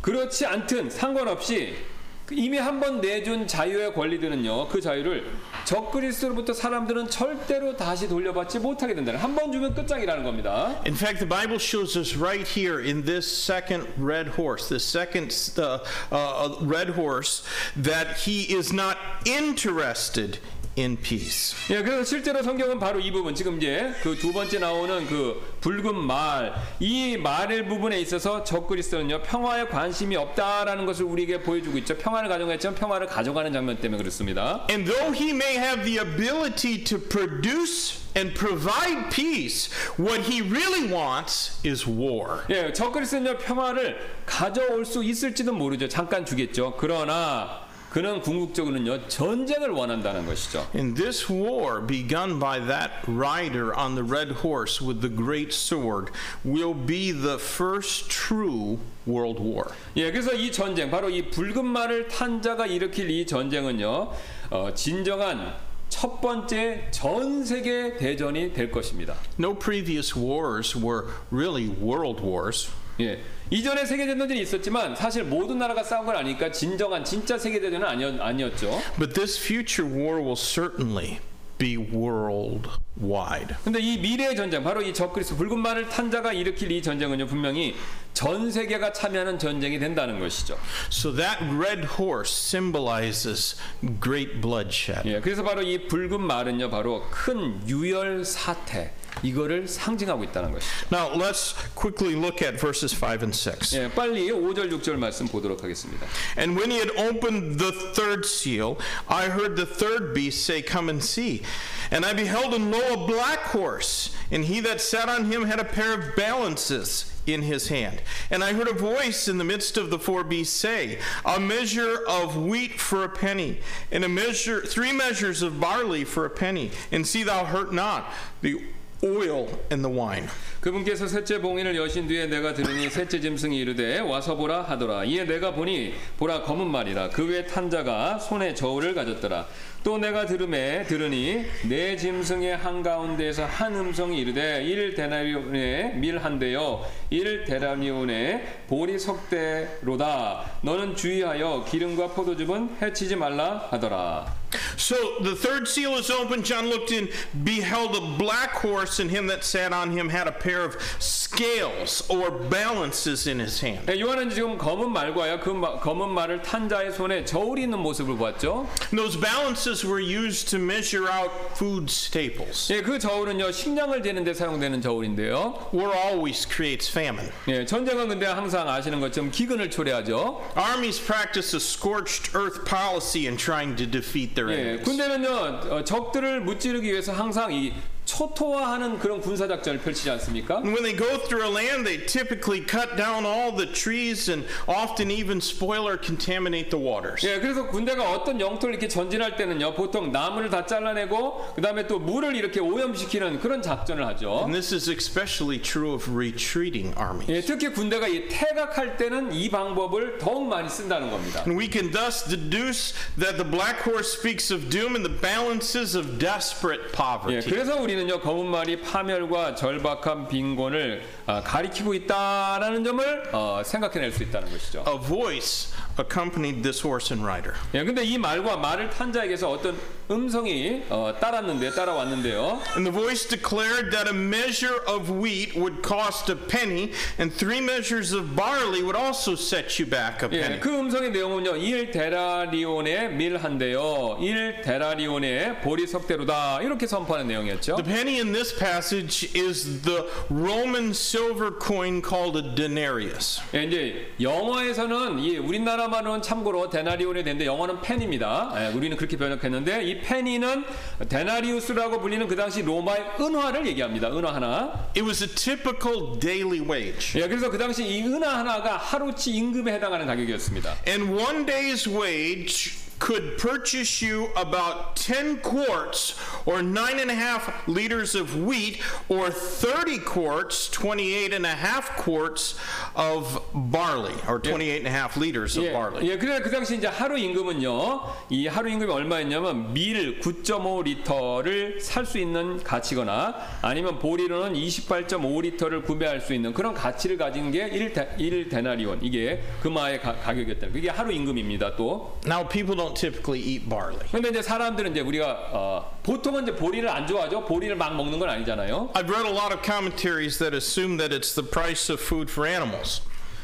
그렇지 않든 상관없이 그 이미 한 번 내준 자유의 권리들은요 그 자유를 적그리스도로부터 사람들은 절대로 다시 돌려받지 못하게 된다는 한 번 주면 끝장이라는 겁니다. In fact, the Bible shows us right here in this second red horse, the second uh, uh, red horse, that he is not interested in peace. 예, 그래서 실제로 성경은 바로 이 부분 지금 이제 그 두 번째 나오는 그 붉은 말 이 말의 부분에 있어서 적그리스도는요 평화에 관심이 없다라는 것을 우리에게 보여주고 있죠. 평화를 가져가지만 평화를 가져가는 장면 때문에 그렇습니다. And though he may have the ability to produce and provide peace, what he really wants is war. 예, 적그리스도는요 평화를 가져올 수 있을지도 모르죠. 잠깐 주겠죠. 그러나 그는 궁극적으로는요 전쟁을 원한다는 것이죠. And this war, begun by that rider on the red horse with the great sword, will be the first true world war. 예, 그래서 이 전쟁 바로 이 붉은 말을 탄 자가 일으킬 이 전쟁은요 어, 진정한 첫 번째 전 세계 대전이 될 것입니다. No previous wars were really world wars. 예. 이전에 세계대전들이 있었지만 사실 모든 나라가 싸운 건 아니니까 진정한 진짜 세계대전은 아니었, 아니었죠. But this future war will certainly be worldwide. 근데 이 미래의 전쟁, 바로 이 적그리스도 붉은 말을 탄 자가 일으킬 이 전쟁은요, 분명히 전 세계가 참여하는 전쟁이 된다는 것이죠. So that red horse symbolizes great bloodshed. 예, 그래서 바로 이 붉은 말은요, 바로 큰 유혈 사태, 이거를 상징하고 있다는 것이죠. Now let's quickly look at verses 5 and 6. 예, 빨리 5절, 6절 말씀 보도록 하겠습니다. And when he had opened the third seal, I heard the third beast say, Come and see. And I beheld, and lo, a black horse, and he that sat on him had a pair of balances in his hand. And I heard a voice in the midst of the four beasts say, A measure of wheat for a penny, and a measure, three measures of barley for a penny, and see thou hurt not. The oil and the wine. 그분께서 셋째 봉인을 여신 뒤에 내가 들으니 셋째 짐승이 이르되 와서 보라 하더라. 이에 내가 보니 보라 검은 말이라. 그 외 탄자가 손에 저울을 가졌더라. 또 내가 들음에 들으니 내 짐승의 한 가운데에서 한 음성이 이르되 일 데나리온의 밀한 대요. 일 데나리온의 보리 석대로다. 너는 주의하여 기름과 포도즙은 해치지 말라 하더라 So the third seal is opened. John looked in, beheld a black horse, and him that sat on him had a pair of scales or balances in his hand. 네, 요한은 지금 검은 말과요 그 마- 검은 말을 탄 자의 손에 저울이 있는 모습을 보았죠 And those balances were used to measure out food staples. 예, 그 저울은요 식량을 재는데 사용되는 저울인데요. War always creates famine. 예, 전쟁은 근데 항상 아시는 것처럼 기근을 초래하죠. Armies practice a scorched earth policy in trying to defeat their 예, enemies. 군대는요 어, 적들을 무찌르기 위해서 항상 이 초토화하는 그런 군사 작전을 펼치지 않습니까? And when they go through a land, they typically cut down all the trees and often even spoil or contaminate the waters. 예, 그래서 군대가 어떤 영토를 이렇게 전진할 때는요 보통 나무를 다 잘라내고 그 다음에 또 물을 이렇게 오염시키는 그런 작전을 하죠. And this is especially true of retreating armies. 예, 특히 군대가 이 퇴각할 때는 이 방법을 더욱 많이 쓴다는 겁니다. And we can thus deduce that the black horse speaks of doom and the balances of desperate 예, poverty. 그래서 우리는 요 검은 말이 파멸과 절박한 빈곤을 아, 가리키고 있다라는 점을 어, 생각해낼 수 있다는 것이죠. A voice accompanied this horse and rider. 예, 근데 이 말과 말을 탄 자에게서 어떤 음성이 어, 따랐는데 따라왔는데요. And the voice declared that a measure of wheat would cost a penny, and three measures of barley would also set you back a 예, penny. 그 음성의 내용은요. 1 데라리온의 밀한 대요. 1 데라리온의 보리 석대로다. 이렇게 선포하는 내용이었죠. The penny in this passage is the Roman silver coin called a denarius. 예, 이제 영어에서는 이 우리나라만은 참고로 데나리온이 되는데 영어는 펜입니다. 예, 우리는 그렇게 번역했는데 이 페니는 데나리우스라고 불리는 그 당시 로마의 은화를 얘기합니다. 은화 하나. It was a typical daily wage. 예, 그래서 그 당시 이 은화 하나가 하루치 임금에 해당하는 가격이었습니다. And one day's wage could purchase you about 10 quarts or nine and a half liters of wheat or 30 quarts, 28 and a half quarts of barley or 28 and a half liters of 예, barley. 예, 그래 그 당시 이제 하루 임금은요, 이 하루 임금이 얼마였냐면 밀 9.5리터를 살 수 있는 가치거나 아니면 보리로는 28.5리터를 구매할 수 있는 그런 가치를 가진 게 1, 데, 1 데나리온 이게 금화의 가, 가격이었다. 그게 하루 임금입니다. 또. Now people don't typically eat barley. 근데 이제 사람들은 이제 우리가 어, 보통은 이제 보리를 안 좋아하죠. 보리를 막 먹는 건 아니잖아요. I've read a lot of commentaries that assume that it's the price of food for animals.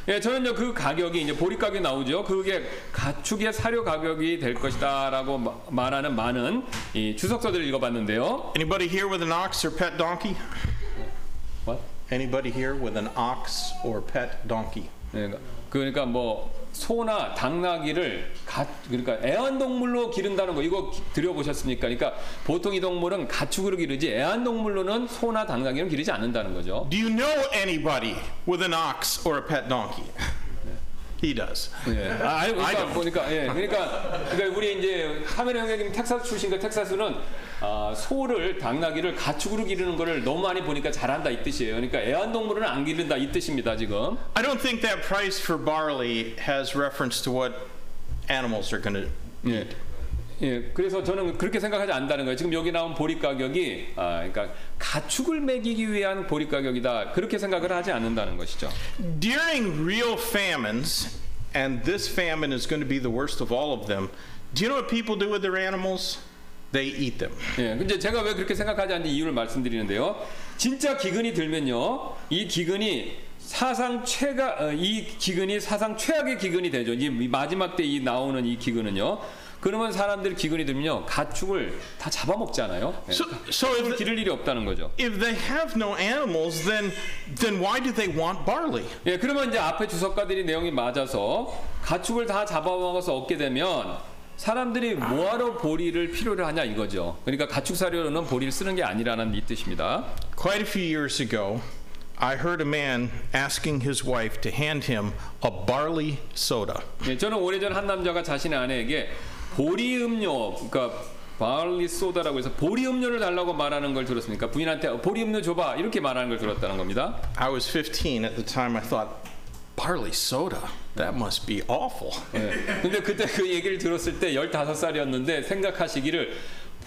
예, 저는요 그 가격이 이제 보리 가격이 나오죠. 그게 가축의 사료 가격이 될 것이다라고 마- 말하는 많은 이 주석서들을 읽어봤는데요. Anybody here with an ox or pet donkey? What? Anybody here with an ox or pet donkey? 예, 그러니까 뭐 소나 당나귀를 가, 그러니까 애완동물로 기른다는 거 이거 기- 들여보셨습니까? 그러니까 보통 이 동물은 가축으로 기르지 애완동물로는 소나 당나귀는 기르지 않는다는 거죠. Do you know anybody with an ox or a pet donkey? He does. 예. 아, 아니, 그러니까 don't. 보니까 예, 그러니까 그러니까 우리 이제 카메라 형님 텍사스 출신과 텍사스는 아, 소를 당나귀를 가축으로 기르는 거를 너무 많이 보니까 잘한다 이 뜻이에요. 그러니까 애완동물은 안 기른다 이 뜻입니다 지금. I don't think that price for barley has reference to what animals are going to 예. 예, 그래서 저는 그렇게 생각하지 않는다는 거예요. 지금 여기 나온 보리 가격이, 아, 그러니까 가축을 먹이기 위한 보리 가격이다. 그렇게 생각을 하지 않는다는 것이죠. During real famines, and this famine is going to be the worst of all of them, do you know what people do with their animals? They eat them. 예, 근데 제가 왜 그렇게 생각하지 않는 이유를 말씀드리는데요. 진짜 기근이 들면요, 이 기근이 사상 최가 어, 이 기근이 사상 최악의 기근이 되죠. 이 마지막 때 이 나오는 이 기근은요. 그러면 사람들이 기근이 들면요, 가축을 다 잡아먹잖아요. 예, So, so if, 기를 일이 없다는 거죠. if they have no animals, then then why do they want barley? 예, 그러면 이제 앞에 주석가들이 내용이 맞아서 가축을 다 잡아먹어서 얻게 되면 사람들이 뭐하러 보리를 필요로 하냐 이거죠. 그러니까 가축 사료로는 보리를 쓰는 게 아니라는 이 뜻입니다. Quite a few years ago, I heard a man asking his wife to hand him a barley soda. 예, 저는 오래전 한 남자가 자신의 아내에게 보리 음료, 그러니까 바울리 소다라고 해서 보리 음료를 달라고 말하는 걸 들었습니까? 부인한테 어, 보리 음료 줘봐 이렇게 말하는 걸 들었다는 겁니다. I was 15 at the time. I thought, barley soda? That must be awful. 예. 근데 그때 그 얘기를 들었을 때 15살이었는데 생각하시기를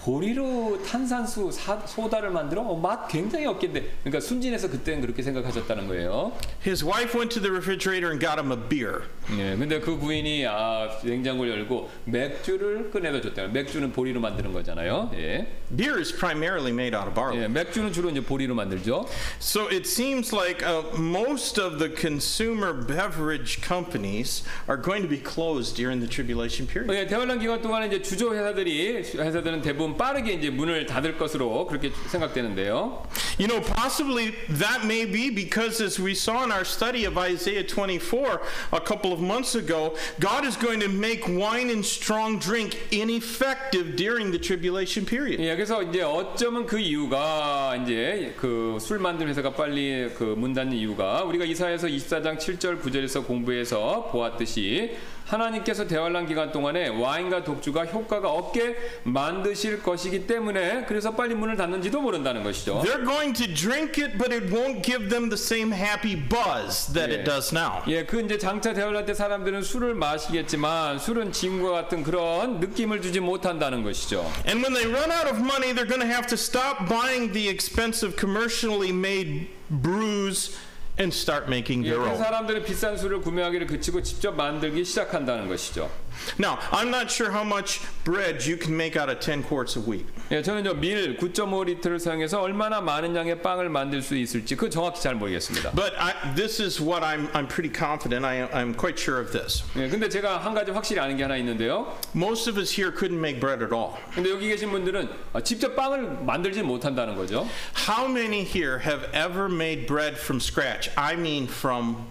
보리로 탄산수 사- 소다를 만들어 어, 맛 굉장히 없겠는데 그러니까 순진해서 그때는 그렇게 생각하셨다는 거예요. His wife went to the refrigerator and got him a beer. 예. 근데 그 부인이 아 냉장고를 열고 맥주를 꺼내다 줬대요. 맥주는 보리로 만드는 거잖아요. 예. Beer is primarily made out of barley. 예. 맥주는 주로 이제 보리로 만들죠. So it seems like uh, most of the consumer beverage companies are going to be closed during the tribulation period. 예, 대환란 기간 동안에 이제 주조 회사들이 회사들은 대부분 빠르게 이제 문을 닫을 것으로 그렇게 생각되는데요. You know, possibly that may be because, as we saw in our study of Isaiah 24 a couple of months ago, God is going to make wine and strong drink ineffective during the tribulation period. 예, 그래서 이제 어쩌면 그 이유가 이제 그 술 만드는 회사가 빨리 그 문 닫는 이유가 우리가 이사에서 24장 7절 9절에서 공부해서 보았듯이 하나님께서 대환란 기간 동안에 와인과 독주가 효과가 없게 만드실 것이기 때문에 그래서 빨리 문을 닫는지도 모른다는 것이죠. They're going to drink it, but it won't give them the same happy buzz that it Yeah. does now. 예, 그 이제 장차 대환란 때 사람들은 술을 마시겠지만 술은 지금과 같은 그런 느낌을 주지 못한다는 것이죠. And when they run out of money, they're going to have to stop buying the expensive commercially made brews and start making 예, their 그 own. 사람들은 비싼 술을 구매하기를 그치고 직접 만들기 시작한다는 것이죠. Now, I'm not sure how much bread you can make out of 10 quarts of wheat. 예, 저는 저밀 9.5리터를 사용해서 얼마나 많은 양의 빵을 만들 수 있을지 그 정확히 잘 모르겠습니다. But I, this is what I'm, I'm pretty confident. I, I'm quite sure of this. 예, 근데 제가 한 가지 확실히 아는 게 하나 있는데요. Most of us here couldn't make bread at all. 근데 여기 계신 분들은 아, 직접 빵을 만들지 못한다는 거죠. How many here have ever made bread from scratch? I mean, from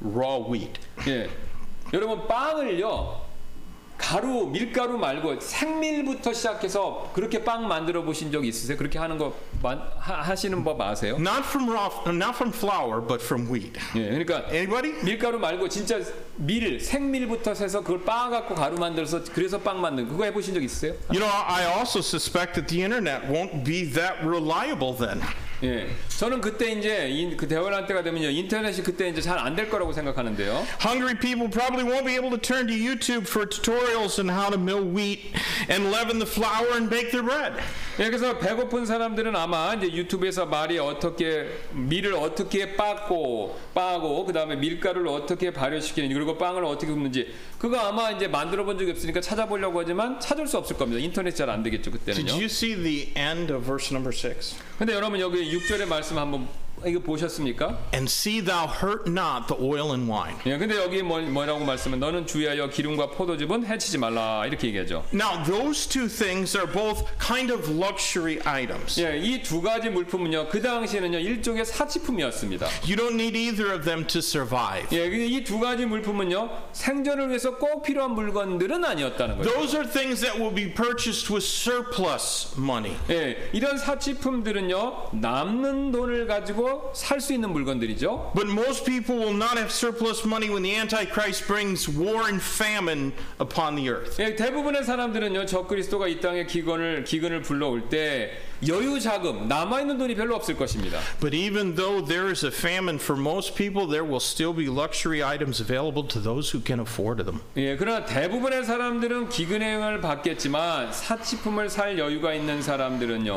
raw wheat. 예. 여러분 빵을요. 가루, 밀가루 말고 생밀부터 시작해서 그렇게 빵 만들어 보신 적 있으세요? 그렇게 하는 거 만- 하, 하시는 법 아세요? Not from raw, not from flour, but from wheat. 예, 그러니까 Anybody? 밀가루 말고 진짜 밀, 생밀부터 세서 그걸 빻아 갖고 가루 만들어서 그래서 빵 만든 거. 그거 해보신 적 있으세요? You know, I also suspect that the internet won't be that reliable then. 예. 저는 그때 이제 이- 그 대화할 때가 되면요 인터넷이 그때 이제 잘 안 될 거라고 생각하는데요. Hungry people probably won't be able to turn to YouTube for tutorials on how to mill wheat and leaven the flour and bake their bread. 예, 그래서 배고픈 사람들은 아마 이제 유튜브에서 말이 어떻게 밀을 어떻게 빻고 빻고 그 다음에 밀가루를 어떻게 발효시키는지 그리고 빵을 어떻게 굽는지 그거 아마 이제 만들어 본 적이 없으니까 찾아보려고 하지만 찾을 수 없을 겁니다. 인터넷 잘 안 되겠죠 Did 그때는요. you see the end of verse number 6? 근데 여러분 여기 6절의 말씀 한번 이거 보셨습니까? And see thou hurt not the oil and wine. 예, 근데 여기 뭐, 뭐라고 말씀은 너는 주의하여 기름과 포도즙은 해치지 말라 이렇게 얘기하죠. Now, those two things are both kind of luxury items. 예, 이 두 가지 물품은요, 그 당시에는요, 일종의 사치품이었습니다. You don't need either of them to survive. 예, 이 두 가지 물품은요, 생존을 위해서 꼭 필요한 물건들은 아니었다는 거예요. Those are things that will be purchased with surplus money. 예, 이런 사치품들은요, 남는 돈을 가지고 살 수 있는 물건들이죠. But most people will not have surplus money when the Antichrist brings war and famine upon the earth. 예, 대부분의 사람들은요, 적그리스도가 이 땅에 기근을 기근을 불러올 때 여유 자금 남아 있는 돈이 별로 없을 것입니다. But even though there is a famine for most people, there will still be luxury items available to those who can afford them. 예, 그러나 대부분의 사람들은 기근행을 받겠지만 사치품을 살 여유가 있는 사람들은요,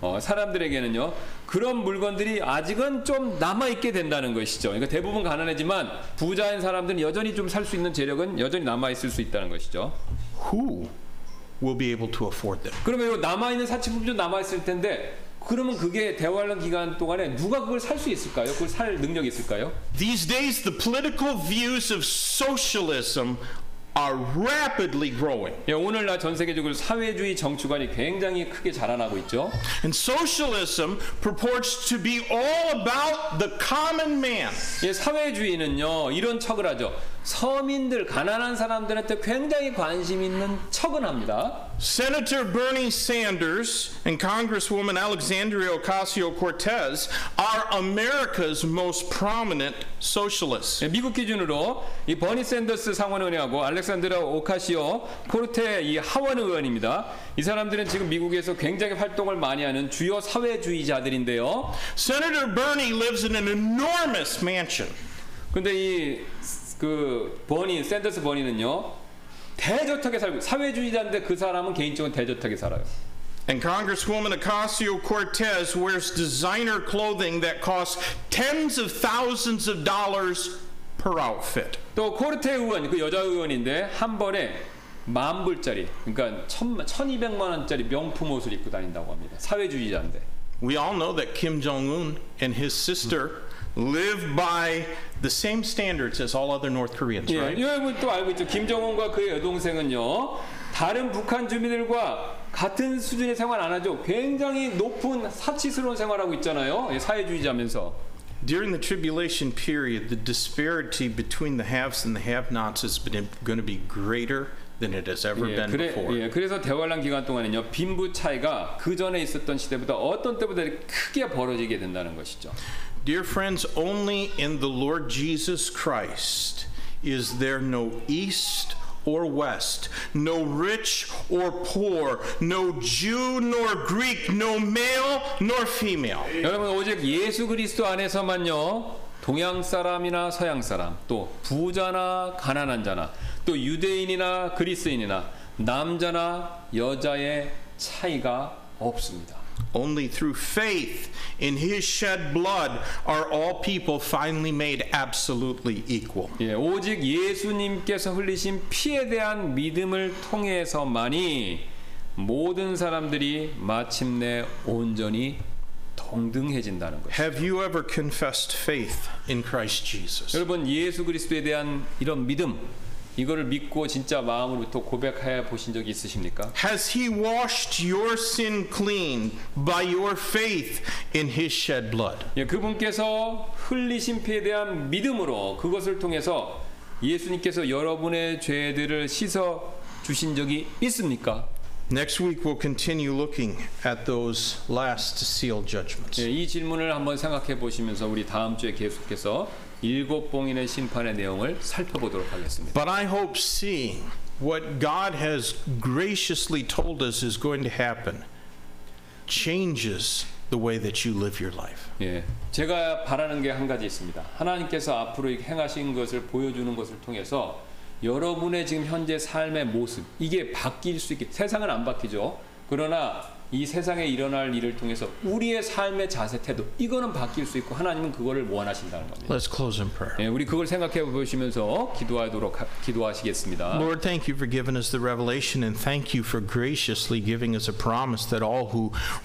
어, 사람들에게는요, 그런 물건들이 아직은 좀 남아 있게 된다는 것이죠. 그러니까 대부분 가난하지만 부자인 사람들은 여전히 좀 살 수 있는 재력은 여전히 남아 있을 수 있다는 것이죠. Who will be able to afford them? 그러면 이 남아 있는 사치품도 남아 있을 텐데. 그러면 그게 대화하는 기간 동안에 누가 그걸 살 수 있을까요? 그걸 살 능력이 있을까요? These days, the political views of socialism are rapidly growing. 예, 오늘날 전 세계적으로 사회주의 정치관이 굉장히 크게 자라나고 있죠. And socialism purports to be all about the common man. 예, 사회주의는요 이런 척을 하죠. 서민들 가난한 사람들한테 굉장히 관심 있는 척은 합니다. Senator Bernie Sanders and Congresswoman Alexandria Ocasio-Cortez are America's most prominent socialists. 예, 미국 기준으로 이 버니 샌더스 상원 의원하고 알렉산드라 오카시오 코르테 이 하원 의원입니다. 이 사람들은 지금 미국에서 굉장히 활동을 많이 하는 주요 사회주의자들인데요. Senator Bernie lives in an enormous mansion. 근데 이 그 버니 샌더스 버니는요 대저택에 살고 사회주의자인데 그 사람은 개인적으로 대저택에 살아요. And Congresswoman Ocasio-Cortez wears designer clothing that costs tens of thousands of dollars per outfit. 또 코르테 의원 그 여자 의원인데 한 번에 만 불짜리 그러니까 천 천이백만 원짜리 명품 옷을 입고 다닌다고 합니다. 사회주의자인데. We all know that Kim Jong-un and his sister live by the same standards as all other North Koreans, 예, right? 여러분 또 알고 있죠. 김정은과 그의 여동생은요. 다른 북한 주민들과 같은 수준의 생활 안 하죠. 굉장히 높은 사치스러운 생활하고 있잖아요. 예, 사회주의자면서. During the tribulation period, the disparity between the haves and the have-nots is going to be greater than it has ever 예, been 그래, before. 예, 그래서 대환란 기간 동안은요 빈부 차이가 그 전에 있었던 시대보다 어떤 때보다 크게 벌어지게 된다는 것이죠. Dear friends, only in the Lord Jesus Christ is there no east or west, no rich or poor, no Jew nor Greek, no male nor female. 여러분 오직 예수 그리스도 안에서만요 동양 사람이나 서양 사람 또 부자나 가난한 자나 또 유대인이나 그리스인이나 남자나 여자의 차이가 없습니다. Only through faith in his shed blood are all people finally made absolutely equal. 예, 오직 예수님께서 흘리신 피에 대한 믿음을 통해서만이 모든 사람들이 마침내 온전히 동등해진다는 거죠. Have you ever confessed faith in Christ Jesus? 여러분 예수 그리스도에 대한 이런 믿음 이거를 믿고 진짜 마음으로부터 고백해 보신 적이 있으십니까? Has he washed your sin clean by your faith in his shed blood? 예, 그분께서 흘리신 피에 대한 믿음으로 그것을 통해서 예수님께서 여러분의 죄들을 씻어 주신 적이 있습니까? Next week we'll continue looking at those last seal judgments. 예, 이 질문을 한번 생각해 보시면서 우리 다음 주에 계속해서 일곱 봉인의 심판의 내용을 살펴보도록 하겠습니다. But I hope seeing what God has graciously told us is going to happen changes the way that you live your life. 예, 제가 바라는 게 한 가지 있습니다. 하나님께서 앞으로 행하신 것을 보여주는 것을 통해서 여러분의 지금 현재 삶의 모습 이게 바뀔 수 있게 세상은 안 바뀌죠. 그러나 이 세상에 일어날 일을 통해서 우리의 삶의 자세 태도 이거는 바뀔 수 있고 하나님은 그거를 원하신다는 겁니다. Let's close in prayer. 예, 우리 그걸 생각해 보시면서 기도하도록 하- 기도하시겠습니다. Lord, thank you for giving us the revelation and thank you for graciously giving us a promise that all who